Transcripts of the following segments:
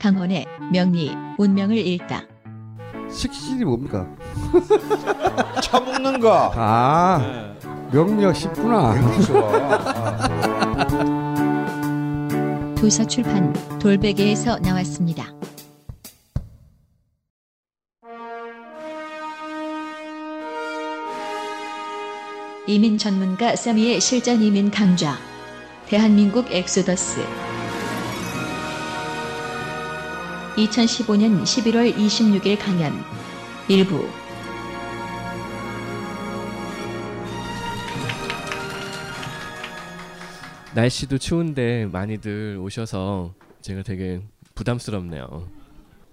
강원의 명리 운명을 읽다. 식신이 뭡니까? 차 먹는 거. 아 네. 명리학 쉽구나. 도서 출판 돌베개에서 나왔습니다. 이민 전문가 Sammy의 실전 이민 강좌. 대한민국 엑소더스. 2015년 11월 26일 강연. 일부. 날씨도 추운데 많이들 오셔서 제가 되게 부담스럽네요.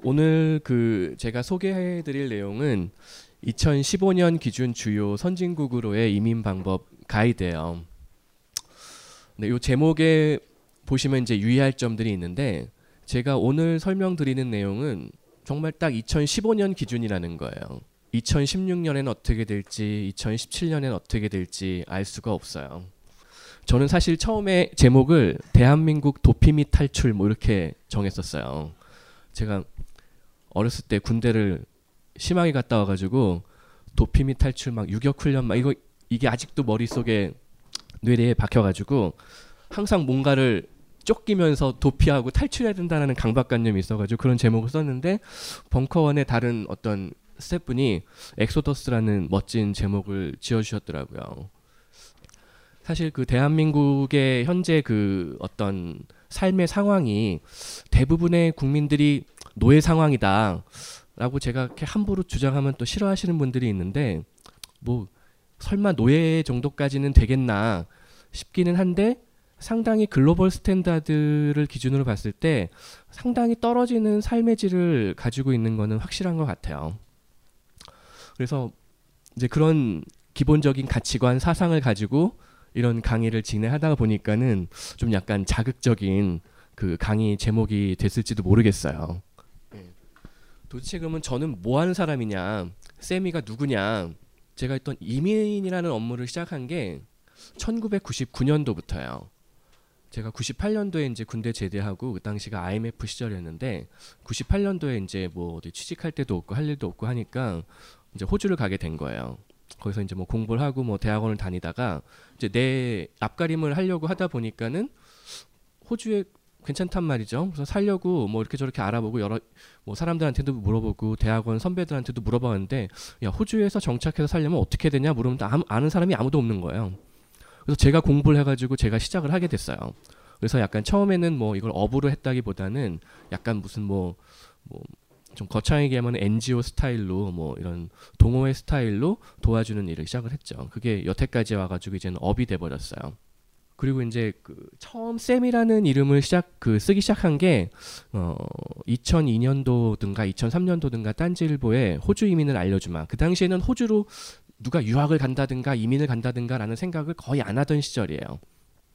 오늘 그 제가 소개해 드릴 내용은 2015년 기준 주요 선진국으로의 이민 방법 가이드예요. 네, 요 제목에 보시면 이제 유의할 점들이 있는데 제가 오늘 설명드리는 내용은 정말 딱 2015년 기준이라는 거예요. 2016년엔 어떻게 될지, 2017년엔 어떻게 될지 알 수가 없어요. 저는 사실 처음에 제목을 대한민국 도피 및 탈출 뭐 이렇게 정했었어요. 제가 어렸을 때 군대를 심하게 갔다 와가지고 도피 및 탈출 막 유격 훈련 막 이거 이게 아직도 머릿속에 뇌리에 박혀가지고 항상 뭔가를 쫓기면서 도피하고 탈출해야 된다는 강박관념이 있어가지고 그런 제목을 썼는데 벙커원의 다른 어떤 스태프분이 엑소더스라는 멋진 제목을 지어주셨더라고요. 사실 그 대한민국의 현재 그 어떤 삶의 상황이 대부분의 국민들이 노예 상황이다 라고 제가 이렇게 함부로 주장하면 또 싫어하시는 분들이 있는데 뭐 설마 노예 정도까지는 되겠나 싶기는 한데 상당히 global standard를 기준으로 봤을 때 상당히 떨어지는 삶의 질을 가지고 있는 거는 확실한 것 같아요. 그래서 이제 그런 기본적인 가치관 사상을 가지고 이런 강의를 진행하다 보니까는 좀 약간 자극적인 그 강의 제목이 됐을지도 모르겠어요. 예. 도대체 그러면 저는 뭐 하는 사람이냐, 세미가 누구냐, 제가 했던 이민이라는 업무를 시작한 게 1999년도부터예요. 제가 98년도에 이제 군대 제대하고 그 당시가 IMF 시절이었는데 98년도에 이제 뭐 어디 취직할 때도 없고 할 일도 없고 하니까 이제 호주를 가게 된 거예요. 거기서 이제 뭐 공부를 하고 뭐 대학원을 다니다가 이제 내 앞가림을 하려고 하다 보니까는 호주에 괜찮단 말이죠. 그래서 살려고 뭐 이렇게 저렇게 알아보고 여러 뭐 사람들한테도 물어보고 대학원 선배들한테도 물어봤는데 야 호주에서 정착해서 살려면 어떻게 되냐 물으면 아무, 아는 사람이 아무도 없는 거예요. 그래서 제가 공부를 해가지고 제가 시작을 하게 됐어요. 그래서 약간 처음에는 뭐 이걸 업으로 했다기보다는 약간 무슨 뭐뭐좀 거창하게 얘기하면 NGO 스타일로 뭐 이런 동호회 스타일로 도와주는 일을 시작을 했죠. 그게 여태까지 와가지고 이제는 업이 돼버렸어요. 그리고 이제 그 처음 쌤이라는 이름을 시작 그 쓰기 시작한 게 어, 2002년도든가 2003년도든가 딴지일보에 호주 이민을 알려주마. 그 당시에는 호주로 누가 유학을 간다든가 이민을 간다든가라는 생각을 거의 안 하던 시절이에요.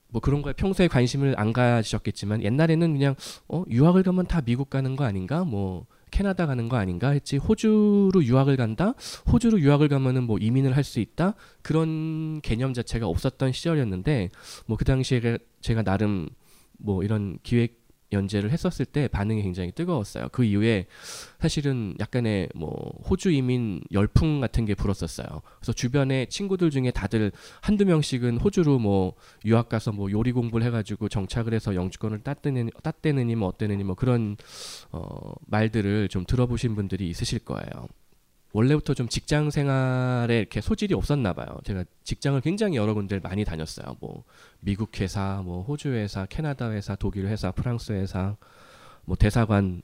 뭐 그런 거에 평소에 관심을 안 가지셨겠지만 옛날에는 그냥 어 유학을 가면 다 미국 가는 거 아닌가? 뭐 캐나다 가는 거 아닌가? 했지. 호주로 유학을 간다? 호주로 유학을 가면은 뭐 이민을 할 수 있다? 그런 개념 자체가 없었던 시절이었는데 뭐 그 당시에 제가 나름 뭐 이런 기획 연재를 했었을 때 반응이 굉장히 뜨거웠어요. 그 이후에 사실은 약간의 뭐 호주 이민 열풍 같은 게 불었었어요. 그래서 주변에 친구들 중에 다들 한두 명씩은 호주로 뭐 유학 가서 뭐 요리 공부를 해가지고 정착을 해서 영주권을 땄대느니, 땄대느니 뭐 어때느니 뭐 그런 어 말들을 좀 들어보신 분들이 있으실 거예요. 원래부터 좀 직장 생활에 이렇게 소질이 없었나 봐요. 제가 직장을 굉장히 여러 군데를 많이 다녔어요. 뭐 미국 회사, 뭐 호주 회사, 캐나다 회사, 독일 회사, 프랑스 회사, 뭐 대사관,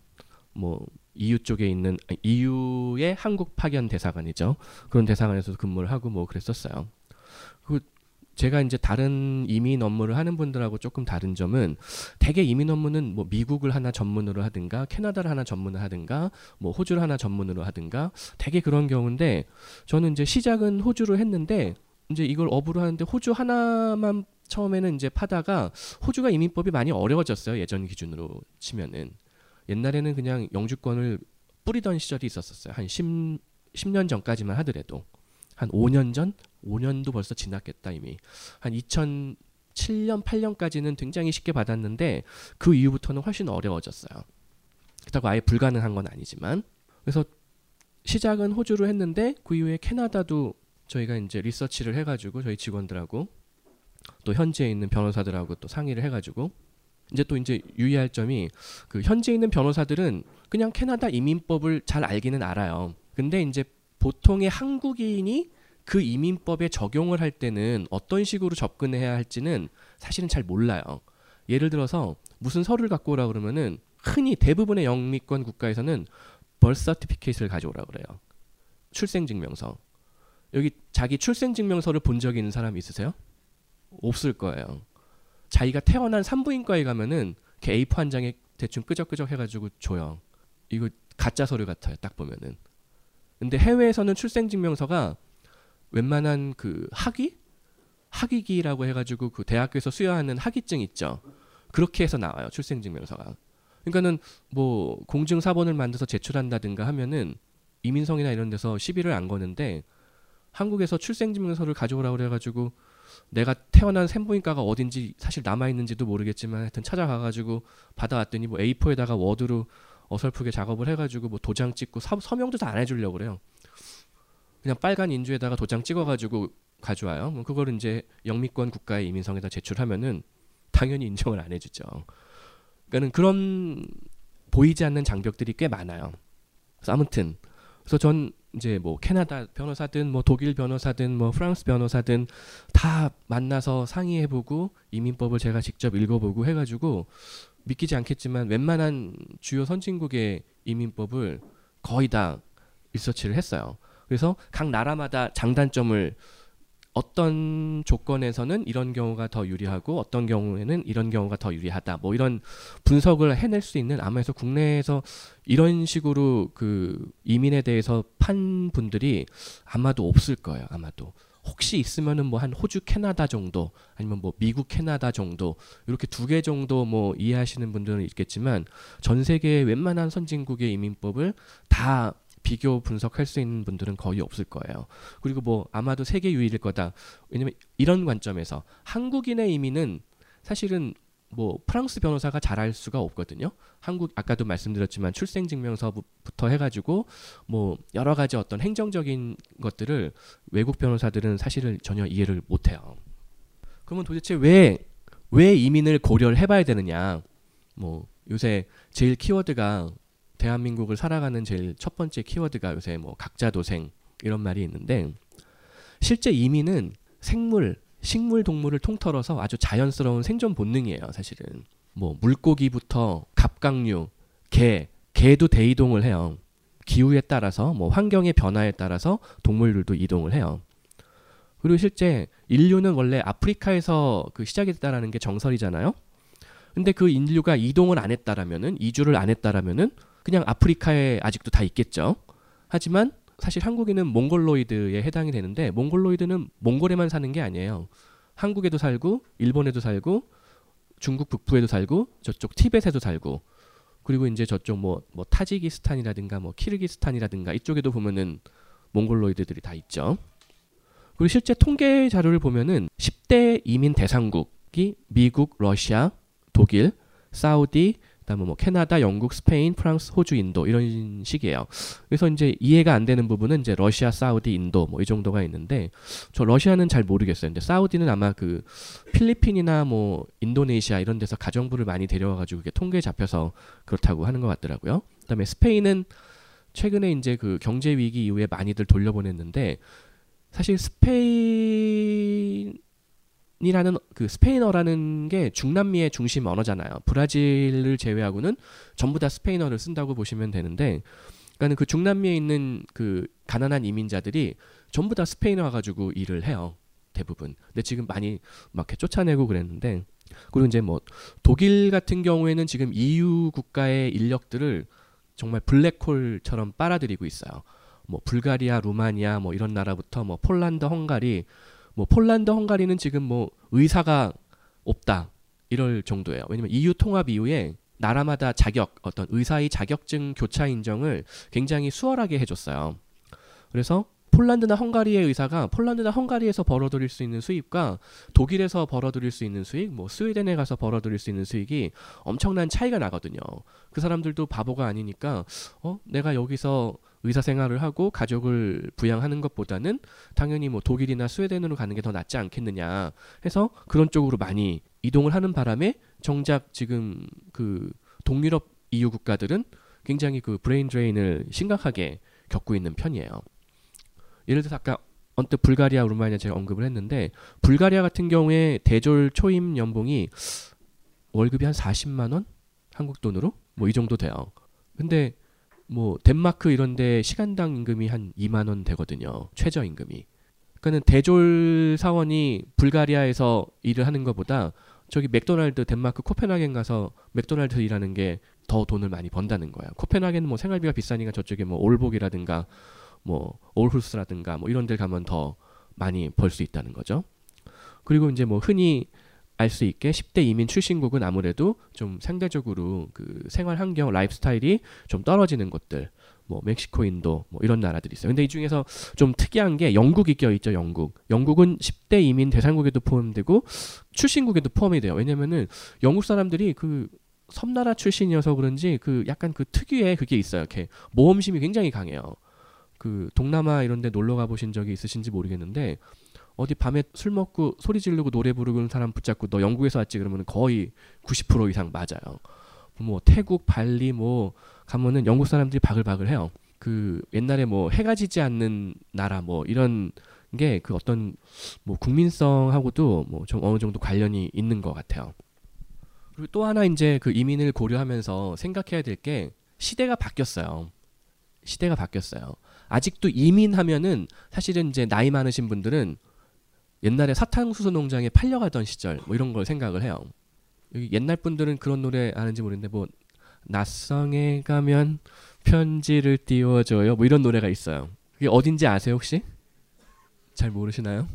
뭐 EU 쪽에 있는 EU의 한국 파견 대사관이죠. 그런 대사관에서 근무를 하고 뭐 그랬었어요. 그 제가 이제 다른 이민 업무를 하는 분들하고 조금 다른 점은 대개 이민 업무는 뭐 미국을 하나 전문으로 하든가 캐나다를 하나 전문을 하든가 뭐 호주를 하나 전문으로 하든가 대개 그런 경우인데 저는 이제 시작은 호주로 했는데 이제 이걸 업으로 하는데 호주 하나만 처음에는 이제 파다가 호주가 이민법이 많이 어려워졌어요 예전 기준으로 치면은. 옛날에는 그냥 영주권을 뿌리던 시절이 있었었어요. 한 10, 10년 전까지만 하더라도. 한 5년 전 5년도 벌써 지났겠다 이미. 한 2007년 8년까지는 굉장히 쉽게 받았는데 그 이후부터는 훨씬 어려워졌어요. 그렇다고 아예 불가능한 건 아니지만. 그래서 시작은 호주로 했는데 그 이후에 캐나다도 저희가 이제 리서치를 해가지고 저희 직원들하고 또 현지에 있는 변호사들하고 또 상의를 해가지고 이제 또 이제 유의할 점이 그 현지에 있는 변호사들은 그냥 캐나다 이민법을 잘 알기는 알아요. 근데 이제 보통의 한국인이 그 이민법에 적용을 할 때는 어떤 식으로 접근해야 할지는 사실은 잘 몰라요. 예를 들어서 무슨 서류를 갖고 오라 그러면은 흔히 대부분의 영미권 국가에서는 벌스 서티피케이트를 가져오라 그래요. 출생증명서. 여기 자기 출생증명서를 본 적이 있는 사람 있으세요? 없을 거예요. 자기가 태어난 산부인과에 가면은 이렇게 A4 한 장에 대충 끄적끄적 해가지고 줘요. 이거 가짜 서류 같아요. 딱 보면은. 근데 해외에서는 출생증명서가 웬만한 그 학위? 학위기라고 해가지고 그 대학교에서 수여하는 학위증 있죠. 그렇게 해서 나와요. 출생증명서가. 그러니까는 뭐 공증 사본을 만들어서 제출한다든가 하면은 이민성이나 이런 데서 시비를 안 거는데 한국에서 출생증명서를 가져오라고 그래가지고 내가 태어난 산부인과가 어딘지 사실 남아 있는지도 모르겠지만 하여튼 찾아가가지고 받아왔더니 뭐 A4에다가 워드로 어설프게 작업을 해가지고 뭐 도장 찍고 서, 서명도 다 안 해주려고 그래요. 그냥 빨간 인주에다가 도장 찍어가지고 가져와요. 뭐 그거를 이제 영미권 국가의 이민성에다 제출하면은 당연히 인정을 안 해주죠. 그러니까는 그런 보이지 않는 장벽들이 꽤 많아요. 그래서 아무튼 그래서 전 이제 뭐 캐나다 변호사든 뭐 독일 변호사든 뭐 프랑스 변호사든 다 만나서 상의해보고 이민법을 제가 직접 읽어보고 해가지고 믿기지 않겠지만 웬만한 주요 선진국의 이민법을 거의 다 리서치를 했어요. 그래서 각 나라마다 장단점을 어떤 조건에서는 이런 경우가 더 유리하고 어떤 경우에는 이런 경우가 더 유리하다. 뭐 이런 분석을 해낼 수 있는 아마에서 국내에서 이런 식으로 그 이민에 대해서 판 분들이 아마도 없을 거예요. 아마도. 혹시 있으면은 뭐 한 호주 캐나다 정도 아니면 뭐 미국 캐나다 정도 이렇게 두 개 정도 뭐 이해하시는 분들은 있겠지만 전 세계 웬만한 선진국의 이민법을 다 비교 분석할 수 있는 분들은 거의 없을 거예요. 그리고 뭐 아마도 세계 유일일 거다. 왜냐면 이런 관점에서 한국인의 이민은 사실은 뭐 프랑스 변호사가 잘할 수가 없거든요. 한국 아까도 말씀드렸지만 출생증명서부터 해가지고 뭐 여러 가지 어떤 행정적인 것들을 외국 변호사들은 사실은 전혀 이해를 못해요. 그러면 도대체 왜 왜 이민을 고려를 해봐야 되느냐? 뭐 요새 제일 키워드가 대한민국을 살아가는 제일 첫 번째 키워드가 요새 뭐 각자 도생 이런 말이 있는데 실제 이민은 생물, 식물, 동물을 통틀어서 아주 자연스러운 생존 본능이에요. 사실은 뭐 물고기부터 갑각류, 개, 개도 대이동을 해요. 기후에 따라서 뭐 환경의 변화에 따라서 동물들도 이동을 해요. 그리고 실제 인류는 원래 아프리카에서 그 시작이 됐다라는 게 정설이잖아요. 근데 그 인류가 이동을 안 했다라면은 이주를 안 했다라면은 그냥 아프리카에 아직도 다 있겠죠. 하지만 사실 한국인은 몽골로이드에 해당이 되는데 몽골로이드는 몽골에만 사는 게 아니에요. 한국에도 살고 일본에도 살고 중국 북부에도 살고 저쪽 티벳에도 살고 그리고 이제 저쪽 뭐, 뭐 타지기스탄이라든가 뭐 키르기스탄이라든가 이쪽에도 보면은 몽골로이드들이 다 있죠. 그리고 실제 통계 자료를 보면은 10대 이민 대상국이 미국, 러시아, 독일, 사우디, 그다음에 뭐 캐나다, 영국, 스페인, 프랑스, 호주, 인도 이런 식이에요. 그래서 이제 이해가 안 되는 부분은 이제 러시아, 사우디, 인도 뭐 이 정도가 있는데 저 러시아는 잘 모르겠어요. 근데 사우디는 아마 그 필리핀이나 뭐 인도네시아 이런 데서 가정부를 많이 데려와 가지고 이게 통계에 잡혀서 그렇다고 하는 것 같더라고요. 그다음에 스페인은 최근에 이제 그 경제 위기 이후에 많이들 돌려보냈는데 사실 스페인 이라는 그 스페인어라는 게 중남미의 중심 언어잖아요. 브라질을 제외하고는 전부 다 스페인어를 쓴다고 보시면 되는데, 그러니까는 그 중남미에 있는 그 가난한 이민자들이 전부 다 스페인어 가지고 일을 해요. 대부분. 근데 지금 많이 막 쫓아내고 그랬는데 그리고 이제 뭐 독일 같은 경우에는 지금 EU 국가의 인력들을 정말 블랙홀처럼 빨아들이고 있어요. 뭐 불가리아, 루마니아 뭐 이런 나라부터 뭐 폴란드, 헝가리 뭐 폴란드, 헝가리는 지금 뭐 의사가 없다 이럴 정도예요. 왜냐면 EU 통합 이후에 나라마다 자격 어떤 의사의 자격증 교차 인정을 굉장히 수월하게 해줬어요. 그래서 폴란드나 헝가리의 의사가 폴란드나 헝가리에서 벌어들일 수 있는 수입과 독일에서 벌어들일 수 있는 수익, 뭐 스웨덴에 가서 벌어들일 수 있는 수익이 엄청난 차이가 나거든요. 그 사람들도 바보가 아니니까 어 내가 여기서 의사 생활을 하고 가족을 부양하는 것보다는 당연히 뭐 독일이나 스웨덴으로 가는 게 더 낫지 않겠느냐 해서 그런 쪽으로 많이 이동을 하는 바람에 정작 지금 그 동유럽 EU 국가들은 굉장히 그 brain drain을 심각하게 겪고 있는 편이에요. 예를 들어서 아까 언뜻 불가리아, 루마니아 제가 언급을 했는데 불가리아 같은 경우에 대졸 초임 연봉이 월급이 한 40만 원 한국 돈으로 뭐 이 정도 돼요. 근데 뭐 덴마크 이런데 시간당 임금이 한 2만 원 되거든요. 최저 임금이. 그러니까는 대졸 사원이 불가리아에서 일을 하는 것보다 저기 맥도날드 덴마크 코펜하겐 가서 맥도날드 일하는 게 더 돈을 많이 번다는 거야. 코펜하겐은 뭐 생활비가 비싸니까 저쪽에 뭐 올복이라든가 뭐 올후스라든가 뭐 이런 데 가면 더 많이 벌 수 있다는 거죠. 그리고 이제 뭐 흔히 알 수 있게 10대 이민 출신국은 아무래도 좀 상대적으로 그 생활 환경, 라이프스타일이 좀 떨어지는 곳들, 뭐 멕시코, 인도 뭐 이런 나라들이 있어요. 근데 이 중에서 좀 특이한 게 영국이 껴 있죠. 영국. 영국은 10대 이민 대상국에도 포함되고 출신국에도 포함이 돼요. 왜냐면은 영국 사람들이 그 섬나라 출신이어서 그런지 그 약간 그 특유의 그게 있어요. 이렇게 모험심이 굉장히 강해요. 그 동남아 이런 데 놀러 가보신 적이 있으신지 모르겠는데 어디 밤에 술 먹고 소리 지르고 노래 부르는 사람 붙잡고 너 영국에서 왔지 그러면 거의 90% 이상 맞아요. 뭐 태국, 발리 뭐 가면은 영국 사람들이 바글바글 해요. 그 옛날에 뭐 해가 지지 않는 나라 뭐 이런 게 그 어떤 뭐 국민성하고도 뭐 좀 어느 정도 관련이 있는 것 같아요. 그리고 또 하나 이제 그 이민을 고려하면서 생각해야 될 게 시대가 바뀌었어요. 시대가 바뀌었어요. 아직도 이민하면은 사실은 이제 나이 많으신 분들은 옛날에 사탕수수 농장에 팔려가던 시절 뭐 이런 걸 생각을 해요. 여기 옛날 분들은 그런 노래 아는지 모르는데 뭐 낯성에 가면 편지를 띄워줘요 뭐 이런 노래가 있어요. 그게 어딘지 아세요 혹시? 잘 모르시나요?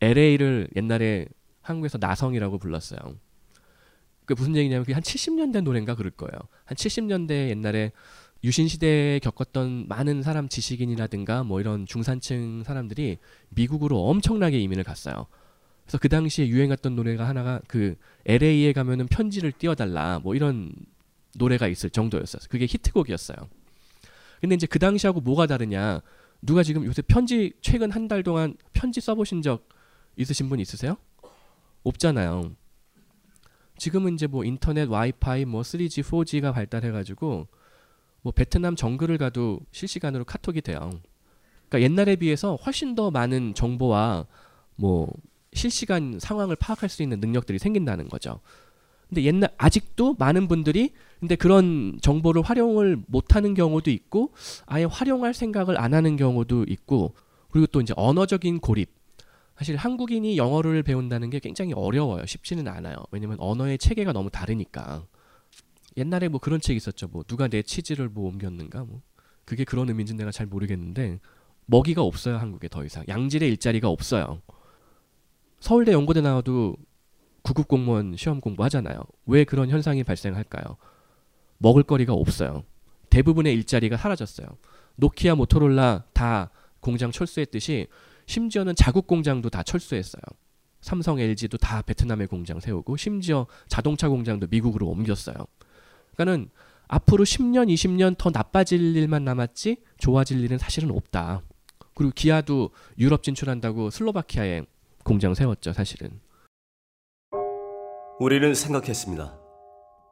LA를 옛날에 한국에서 나성이라고 불렀어요. 그 무슨 얘기냐면 그게 한 70년대 노래인가 그럴 거예요. 한 70년대 옛날에 유신 시대에 겪었던 많은 사람 지식인이라든가 뭐 이런 중산층 사람들이 미국으로 엄청나게 이민을 갔어요. 그래서 그 당시에 유행했던 노래가 하나가 그 LA에 가면은 편지를 띄워달라 뭐 이런 노래가 있을 정도였어요. 그게 히트곡이었어요. 근데 이제 그 당시하고 뭐가 다르냐? 누가 지금 요새 편지 최근 한 달 동안 편지 써보신 적 있으신 분 있으세요? 없잖아요. 지금은 이제 뭐 인터넷 와이파이 뭐 3G, 4G가 발달해가지고 뭐 베트남 정글을 가도 실시간으로 카톡이 돼요. 그러니까 옛날에 비해서 훨씬 더 많은 정보와 뭐 실시간 상황을 파악할 수 있는 능력들이 생긴다는 거죠. 근데 옛날 아직도 많은 분들이 근데 그런 정보를 활용을 못하는 경우도 있고 아예 활용할 생각을 안 하는 경우도 있고 그리고 또 이제 언어적인 고립 사실 한국인이 영어를 배운다는 게 굉장히 어려워요 쉽지는 않아요 왜냐면 언어의 체계가 너무 다르니까 옛날에 뭐 그런 책 있었죠 뭐 누가 내 치즈를 뭐 옮겼는가 뭐 그게 그런 의미인지 내가 잘 모르겠는데 먹이가 없어요 한국에 더 이상 양질의 일자리가 없어요 서울대 연고대 나와도 구급 공무원 시험 공부하잖아요. 왜 그런 현상이 발생할까요? 먹을 거리가 없어요. 대부분의 일자리가 사라졌어요. 노키아, 모토롤라 다 공장 철수했듯이 심지어는 자국 공장도 다 철수했어요. 삼성, LG도 다 베트남에 공장 세우고 심지어 자동차 공장도 미국으로 옮겼어요. 그러니까는 앞으로 10년, 20년 더 나빠질 일만 남았지 좋아질 일은 사실은 없다. 그리고 기아도 유럽 진출한다고 슬로바키아에 공장 세웠죠, 사실은. 우리는 생각했습니다.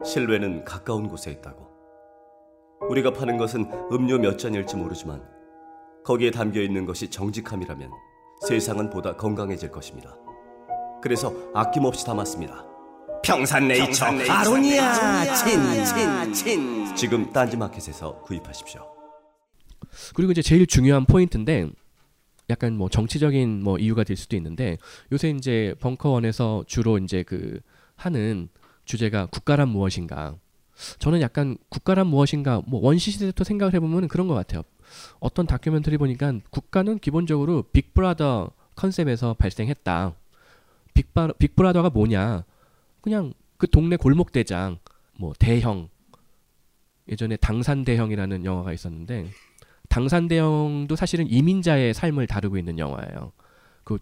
실외는 가까운 곳에 있다고. 우리가 파는 것은 음료 몇 잔일지 모르지만 거기에 담겨 있는 것이 정직함이라면 세상은 보다 건강해질 것입니다. 그래서 아낌없이 담았습니다. 평산네이처, 아로니아 친친친 지금 딴지마켓에서 구입하십시오. 그리고 이제 제일 중요한 포인트인데 약간 뭐 정치적인 뭐 이유가 될 수도 있는데 요새 이제 벙커원에서 주로 이제 그 하는 주제가 국가란 무엇인가. 저는 약간 국가란 무엇인가 뭐 원시 시대부터 생각을 해보면 그런 것 같아요. 어떤 다큐멘터리 보니까 국가는 기본적으로 빅브라더 컨셉에서 발생했다. 빅바, 빅브라더가 뭐냐? 그냥 그 동네 골목 대장, 뭐 대형. 예전에 당산 대형이라는 영화가 있었는데 당산 대형도 사실은 이민자의 삶을 다루고 있는 영화예요. 그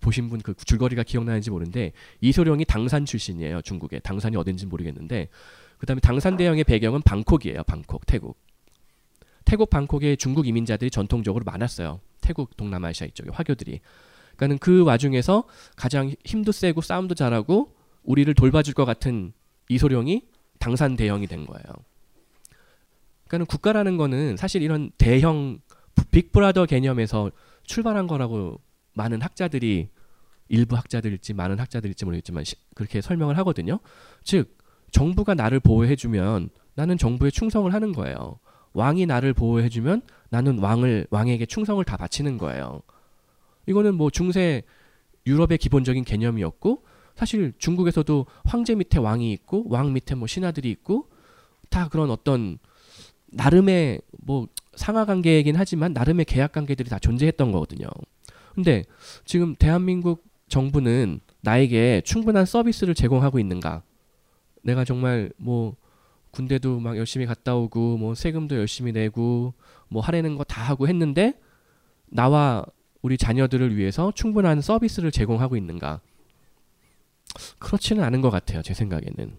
보신 분 그 줄거리가 기억나는지 모르는데 이소룡이 당산 출신이에요. 중국에 당산이 어딘지 모르겠는데 그다음에 당산 대형의 배경은 방콕이에요. 방콕 태국. 태국 방콕에 중국 이민자들이 전통적으로 많았어요. 태국 동남아시아 이쪽에 화교들이. 그러니까는 그 와중에서 가장 힘도 세고 싸움도 잘하고 우리를 돌봐줄 것 같은 이소룡이 당산 대형이 된 거예요. 그러니까는 국가라는 거는 사실 이런 대형 빅브라더 개념에서 출발한 거라고 많은 학자들이 일부 학자들일지 많은 학자들일지 모르겠지만 시, 그렇게 설명을 하거든요. 즉 정부가 나를 보호해주면 나는 정부에 충성을 하는 거예요. 왕이 나를 보호해주면 나는 왕을 왕에게 충성을 다 바치는 거예요. 이거는 뭐 중세 유럽의 기본적인 개념이었고 사실 중국에서도 황제 밑에 왕이 있고 왕 밑에 뭐 신하들이 있고 다 그런 어떤 나름의 뭐 상하 관계이긴 하지만 나름의 계약 관계들이 다 존재했던 거거든요. 근데 지금 대한민국 정부는 나에게 충분한 서비스를 제공하고 있는가? 내가 정말 뭐 군대도 막 열심히 갔다 오고 뭐 세금도 열심히 내고 뭐 하라는 거 다 하고 했는데 나와 우리 자녀들을 위해서 충분한 서비스를 제공하고 있는가? 그렇지는 않은 것 같아요. 제 생각에는.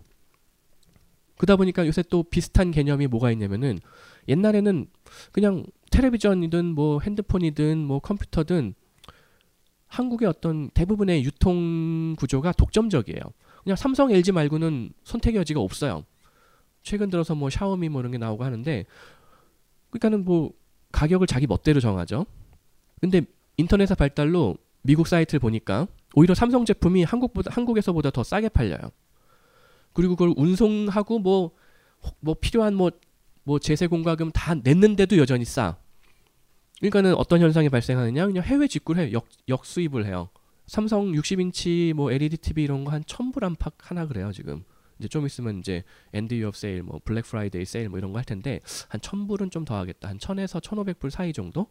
그러다 보니까 요새 또 비슷한 개념이 뭐가 있냐면은 옛날에는 그냥 텔레비전이든 뭐 핸드폰이든 뭐 컴퓨터든 한국의 어떤 대부분의 유통 구조가 독점적이에요. 그냥 삼성, LG 말고는 선택의 여지가 없어요. 최근 들어서 뭐 샤오미 뭐 이런 게 나오고 하는데 그러니까는 뭐 가격을 자기 멋대로 정하죠. 근데 인터넷의 발달로 미국 사이트를 보니까 오히려 삼성 제품이 한국보다 한국에서보다 더 싸게 팔려요. 그리고 그걸 운송하고 뭐뭐 뭐 필요한 뭐뭐 제세 공과금 다 냈는데도 여전히 싸. 그러니까는 어떤 현상이 발생하느냐? 그냥 해외 직구를 해요. 역, 역수입을 해요. 삼성 60인치 뭐 LED TV 이런 거한 1000불 안팎 하나 그래요, 지금. 이제 좀 있으면 이제 end of year 세일, 뭐 Black Friday 세일 뭐 이런 거 할 텐데 한 1000불은 좀 더 하겠다. 한 1000에서 1500불 사이 정도?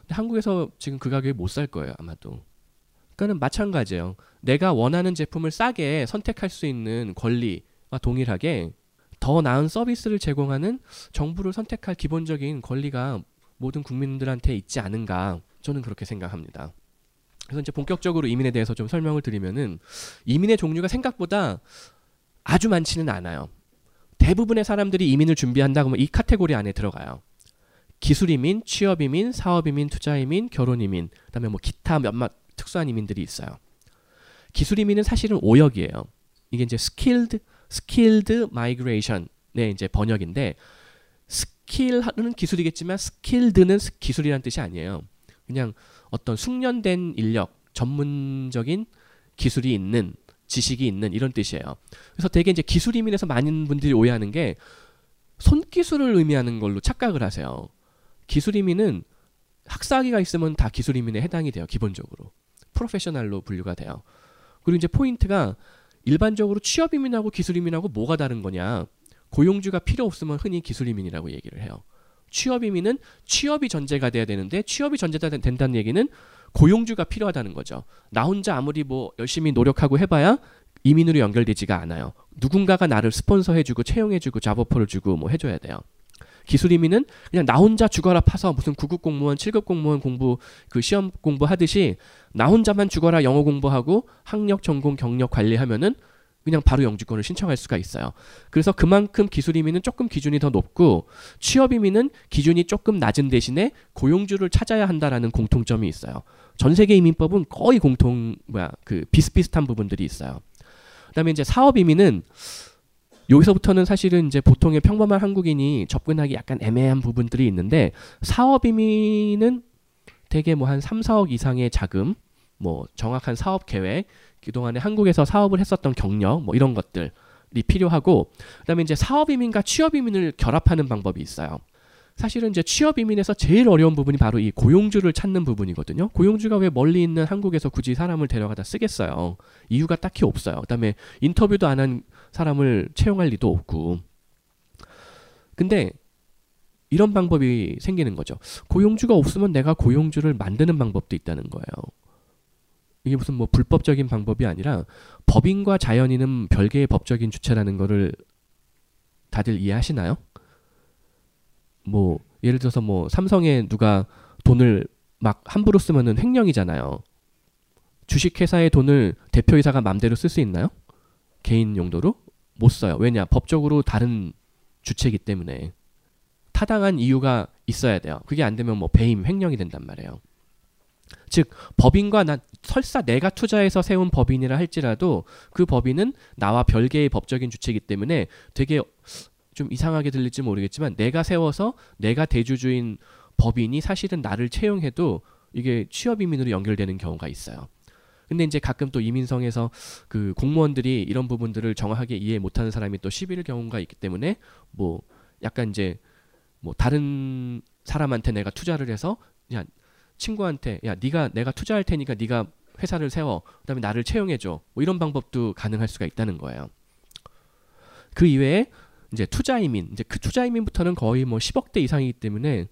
근데 한국에서 지금 그 가격에 못 살 거예요, 아마도. 그러니까는 마찬가지예요. 내가 원하는 제품을 싸게 선택할 수 있는 권리와 동일하게 더 나은 서비스를 제공하는 정부를 선택할 기본적인 권리가 모든 국민들한테 있지 않은가 저는 그렇게 생각합니다. 그래서 이제 본격적으로 이민에 대해서 좀 설명을 드리면은 이민의 종류가 생각보다 아주 많지는 않아요. 대부분의 사람들이 이민을 준비한다고 하면 이 카테고리 안에 들어가요. 기술 이민, 취업 이민, 사업 이민, 투자 이민, 결혼 이민, 그다음에 뭐 기타 몇몇 특수한 이민들이 있어요. 기술 이민은 사실은 오역이에요. 이게 이제 skilled skilled migration의 이제 번역인데 skill은 기술이겠지만 skilled는 기술이라는 뜻이 아니에요. 그냥 어떤 숙련된 인력, 전문적인 기술이 있는 지식이 있는 이런 뜻이에요. 그래서 되게 이제 기술 이민에서 많은 분들이 오해하는 게 손기술을 의미하는 걸로 착각을 하세요. 기술 이민은 학사학위가 있으면 다 기술 이민에 해당이 돼요. 기본적으로. 프로페셔널로 분류가 돼요. 그리고 이제 포인트가 일반적으로 취업 이민하고 기술 이민하고 뭐가 다른 거냐? 고용주가 필요 없으면 흔히 기술 이민이라고 얘기를 해요. 취업 이민은 취업이 전제가 돼야 되는데 취업이 전제가 된다는 얘기는 고용주가 필요하다는 거죠. 나 혼자 아무리 뭐 열심히 노력하고 해봐야 이민으로 연결되지가 않아요. 누군가가 나를 스폰서해주고 채용해주고 잡오퍼를 주고 뭐 해줘야 돼요. 기술 이민은 그냥 나 혼자 죽어라 파서 무슨 9급 공무원, 7급 공무원 공부 그 시험 공부하듯이 나 혼자만 죽어라 영어 공부하고 학력, 전공, 경력 관리하면은 그냥 바로 영주권을 신청할 수가 있어요. 그래서 그만큼 기술 이민은 조금 기준이 더 높고 취업 이민은 기준이 조금 낮은 대신에 고용주를 찾아야 한다라는 공통점이 있어요. 전 세계 이민법은 거의 공통 뭐야 그 비슷비슷한 부분들이 있어요. 그다음에 이제 사업 이민은 여기서부터는 사실은 이제 보통의 평범한 한국인이 접근하기 약간 애매한 부분들이 있는데 사업 이민은 대개 뭐 한 3, 4억 이상의 자금, 뭐 정확한 사업 계획, 그동안에 한국에서 사업을 했었던 경력, 뭐 이런 것들이 필요하고 그다음에 이제 사업 이민과 취업 이민을 결합하는 방법이 있어요. 사실은 이제 취업 이민에서 제일 어려운 부분이 바로 이 고용주를 찾는 부분이거든요. 고용주가 왜 멀리 있는 한국에서 굳이 사람을 데려가다 쓰겠어요. 이유가 딱히 없어요. 그다음에 인터뷰도 안 한 사람을 채용할 리도 없고. 근데 이런 방법이 생기는 거죠. 고용주가 없으면 내가 고용주를 만드는 방법도 있다는 거예요. 이게 무슨 뭐 불법적인 방법이 아니라 법인과 자연인은 별개의 법적인 주체라는 거를 다들 이해하시나요? 뭐 예를 들어서 뭐 삼성에 누가 돈을 막 함부로 쓰면은 횡령이잖아요. 주식회사의 돈을 대표이사가 맘대로 쓸 수 있나요? 개인 용도로 못 써요. 왜냐 법적으로 다른 주체이기 때문에 타당한 이유가 있어야 돼요. 그게 안 되면 뭐 배임 횡령이 된단 말이에요. 즉 법인과 나 설사 내가 투자해서 세운 법인이라 할지라도 그 법인은 나와 별개의 법적인 주체이기 때문에 되게 좀 이상하게 들릴지 모르겠지만 내가 세워서 내가 대주주인 법인이 사실은 나를 채용해도 이게 취업 이민으로 연결되는 경우가 있어요. 근데 이제 가끔 또 이민성에서 그 공무원들이 이런 부분들을 정확하게 이해 못하는 사람이 또 시비를 경우가 있기 때문에 뭐 약간 이제 뭐 다른 사람한테 내가 투자를 해서 야 친구한테 야 네가 내가 투자할 테니까 네가 회사를 세워 그다음에 나를 채용해 줘. 뭐 이런 방법도 가능할 수가 있다는 거예요. 그 이외에 이제 투자 이민 이제 그 투자 이민부터는 거의 뭐 10억대 이상이기 때문에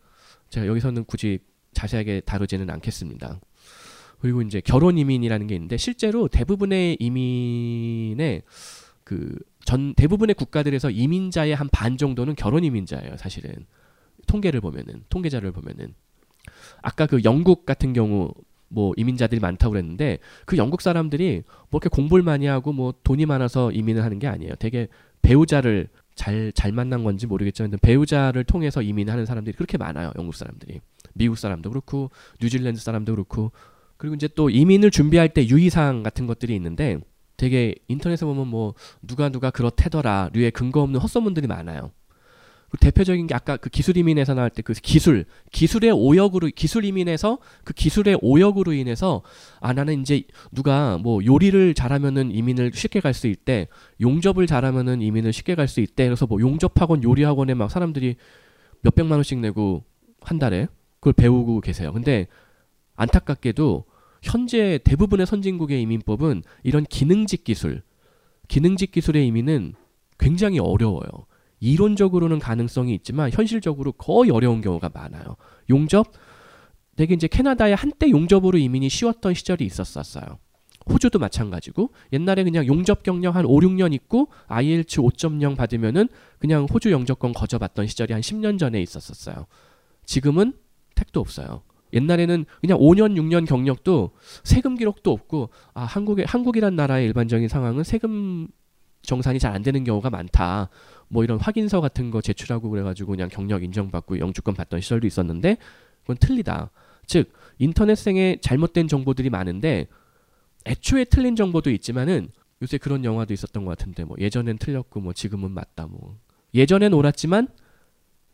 제가 여기서는 굳이 자세하게 다루지는 않겠습니다. 그리고 이제 결혼 이민이라는 게 있는데 실제로 대부분의 이민의 그 전 대부분의 국가들에서 이민자의 한 반 정도는 결혼 이민자예요, 사실은. 통계를 보면은 통계자를 보면은 아까 그 영국 같은 경우 뭐 이민자들이 많다고 그랬는데 그 영국 사람들이 뭐 이렇게 공부를 많이 하고 뭐 돈이 많아서 이민을 하는 게 아니에요. 되게 배우자를 잘 잘 만난 건지 모르겠지만 배우자를 통해서 이민하는 사람들이 그렇게 많아요. 영국 사람들이. 미국 사람도 그렇고 뉴질랜드 사람도 그렇고 그리고 이제 또 이민을 준비할 때 유의사항 같은 것들이 있는데 되게 인터넷에 보면 뭐 누가 누가 그렇대더라 류의 근거 없는 헛소문들이 많아요. 그 대표적인 게 아까 그 기술 이민에서 나올 때 그 기술 기술의 오역으로 기술 이민에서 그 기술의 오역으로 인해서 아 나는 이제 누가 뭐 요리를 잘하면은 이민을 쉽게 갈 수 있대 용접을 잘하면은 이민을 쉽게 갈 수 있대 그래서 뭐 용접학원 요리학원에 막 사람들이 몇 백만 원씩 내고 한 달에 그걸 배우고 계세요 근데 안타깝게도 현재 대부분의 선진국의 이민법은 이런 기능직 기술 기능직 기술의 이민은 굉장히 어려워요. 이론적으로는 가능성이 있지만 현실적으로 거의 어려운 경우가 많아요. 용접 되게 이제 캐나다에 한때 용접으로 이민이 쉬웠던 시절이 있었었어요. 호주도 마찬가지고 옛날에 그냥 용접 경력 한 5, 6년 있고 IELTS 5.0 받으면은 그냥 호주 영접권 거저봤던 시절이 한 10년 전에 있었었어요. 지금은 택도 없어요. 옛날에는 그냥 5년, 6년 경력도 세금 기록도 없고 아, 한국의 한국이란 나라의 일반적인 상황은 세금 정산이 잘 안 되는 경우가 많다. 뭐 이런 확인서 같은 거 제출하고 그래가지고 그냥 경력 인정받고 영주권 받던 시절도 있었는데 그건 틀리다. 즉 인터넷생의 잘못된 정보들이 많은데 애초에 틀린 정보도 있지만은 요새 그런 영화도 있었던 것 같은데 뭐 예전엔 틀렸고 뭐 지금은 맞다 뭐 예전엔 옳았지만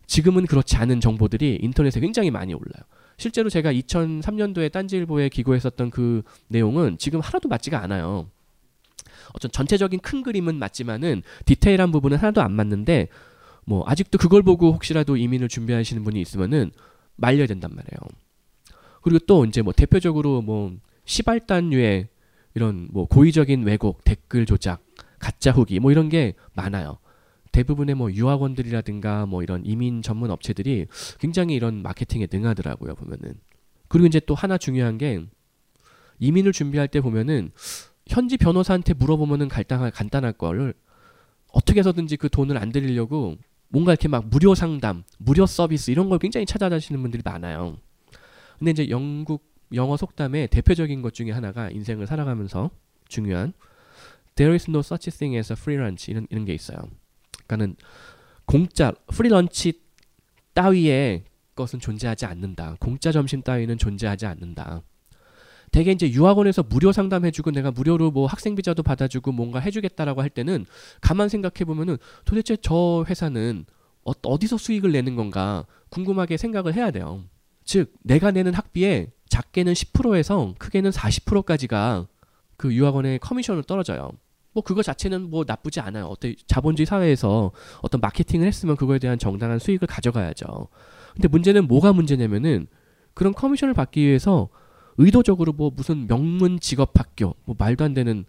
지금은 그렇지 않은 정보들이 인터넷에 굉장히 많이 올라요. 실제로 제가 2003년도에 딴지일보에 기고했었던 그 내용은 지금 하나도 맞지가 않아요. 어떤 전체적인 큰 그림은 맞지만은 디테일한 부분은 하나도 안 맞는데 뭐 아직도 그걸 보고 혹시라도 이민을 준비하시는 분이 있으면은 말려야 된단 말이에요. 그리고 또 이제 뭐 대표적으로 뭐 시발단류의 이런 뭐 고의적인 왜곡, 댓글 조작, 가짜 후기 뭐 이런 게 많아요. 대부분의 뭐 유학원들이라든가 뭐 이런 이민 전문 업체들이 굉장히 이런 마케팅에 능하더라고요 보면은. 그리고 이제 또 하나 중요한 게 이민을 준비할 때 보면은 현지 변호사한테 물어보면은 간단할 간단할 거를 어떻게 해서든지 그 돈을 안 들이려고 뭔가 이렇게 막 무료 상담, 무료 서비스 이런 걸 굉장히 찾아다니시는 분들이 많아요. 근데 이제 영국 영어 속담의 대표적인 것 중에 하나가 인생을 살아가면서 중요한 There is no such thing as a free lunch 이런 이런 게 있어요. 그러니까는 공짜 프리런치 따위의 것은 존재하지 않는다. 공짜 점심 따위는 존재하지 않는다. 대개 이제 유학원에서 무료 상담해주고 내가 무료로 뭐 학생 비자도 받아주고 뭔가 해주겠다라고 할 때는 가만 생각해 보면은 도대체 저 회사는 어, 어디서 수익을 내는 건가 궁금하게 생각을 해야 돼요. 즉 내가 내는 학비에 작게는 10%에서 크게는 40%까지가 그 유학원의 커미션으로 떨어져요. 뭐 그거 자체는 뭐 나쁘지 않아요. 어떤 자본주의 사회에서 어떤 마케팅을 했으면 그거에 대한 정당한 수익을 가져가야죠. 근데 문제는 뭐가 문제냐면은 그런 커미션을 받기 위해서 의도적으로 뭐 무슨 명문 직업 학교 뭐 말도 안 되는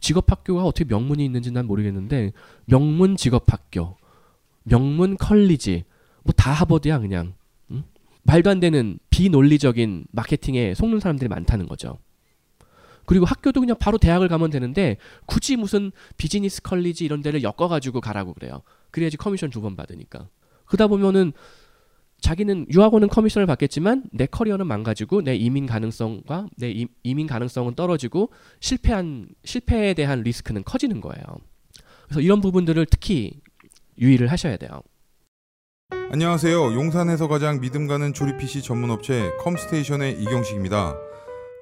직업 학교가 어떻게 명문이 있는지 난 모르겠는데 명문 직업 학교 명문 컬리지 뭐 다 하버드야 그냥 응? 말도 안 되는 비논리적인 마케팅에 속는 사람들이 많다는 거죠. 그리고 학교도 그냥 바로 대학을 가면 되는데 굳이 무슨 business college 이런 데를 엮어가지고 가라고 그래요. 그래야지 커미션 두 번 받으니까. 그러다 보면은 자기는 유학원은 커미션을 받겠지만 내 커리어는 망가지고 내 이민 가능성과 내 이, 이민 가능성은 떨어지고 실패한 실패에 대한 리스크는 커지는 거예요. 그래서 이런 부분들을 특히 유의를 하셔야 돼요. 안녕하세요. 용산에서 가장 믿음 가는 조립 PC 전문 업체 컴스테이션의 이경식입니다.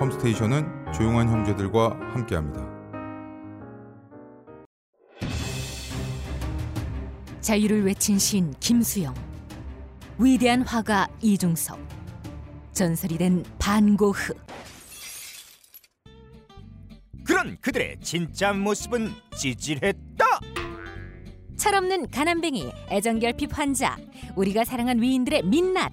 컴스테이션은 조용한 형제들과 함께합니다. 자유를 외친 신 김수영, 위대한 화가 이중섭, 전설이 된 반고흐. 그런 그들의 진짜 모습은 찌질했다. 철없는 가난뱅이, 애정결핍 환자, 우리가 사랑한 위인들의 민낯.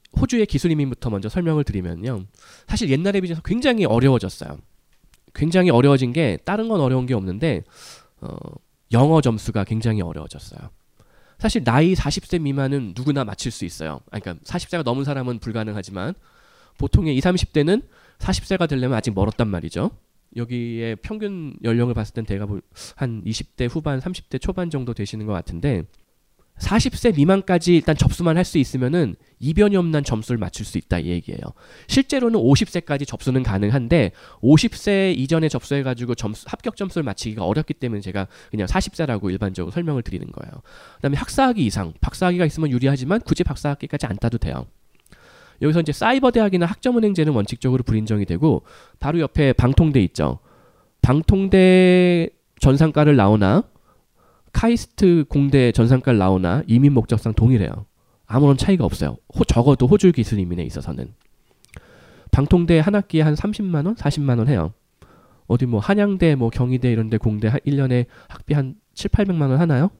호주의 기술 이민부터 먼저 설명을 드리면요. 사실 옛날에 비해서 굉장히 어려워졌어요. 굉장히 어려워진 게 다른 건 어려운 게 없는데 어, 영어 점수가 굉장히 어려워졌어요. 사실 나이 40세 미만은 누구나 맞출 수 있어요. 아니, 그러니까 40세가 넘은 사람은 불가능하지만 보통의 20, 30대는 40세가 되려면 아직 멀었단 말이죠. 여기에 평균 연령을 봤을 땐 대가 한 20대 후반, 30대 초반 정도 되시는 것 같은데 40세 미만까지 일단 접수만 할 수 있으면은 이변이 없는 점수를 맞출 수 있다 이 얘기예요. 실제로는 50세까지 접수는 가능한데 50세 이전에 접수해 가지고 점수 합격 점수를 맞추기가 어렵기 때문에 제가 그냥 40세라고 일반적으로 설명을 드리는 거예요. 그다음에 학사학위 이상, 박사학위가 있으면 유리하지만 굳이 박사학위까지 안 따도 돼요. 여기서 이제 사이버 대학이나 학점은행제는 원칙적으로 불인정이 되고 바로 옆에 방통대 있죠. 방통대 전산과를 나오나 카이스트 공대 전산과를 나오나 이민 목적상 동일해요. 아무런 차이가 없어요. 호, 적어도 호주 기술 이민에 있어서는. 방통대 한 학기에 한 30만 원, 40만 원 해요. 어디 뭐 한양대, 뭐 경희대 이런 데 공대 한 1년에 학비 한 7, 800만 원 하나요?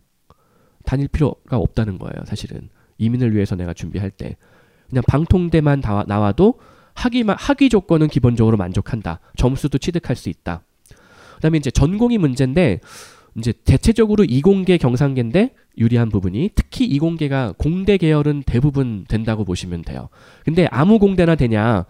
다닐 필요가 없다는 거예요, 사실은. 이민을 위해서 내가 준비할 때. 그냥 방통대만 다, 나와도 학위만 학위 조건은 기본적으로 만족한다. 점수도 취득할 수 있다. 그다음에 이제 전공이 문제인데 이제 대체적으로 이공계 경상계인데 유리한 부분이 특히 이공계가 공대 계열은 대부분 된다고 보시면 돼요. 근데 아무 공대나 되냐?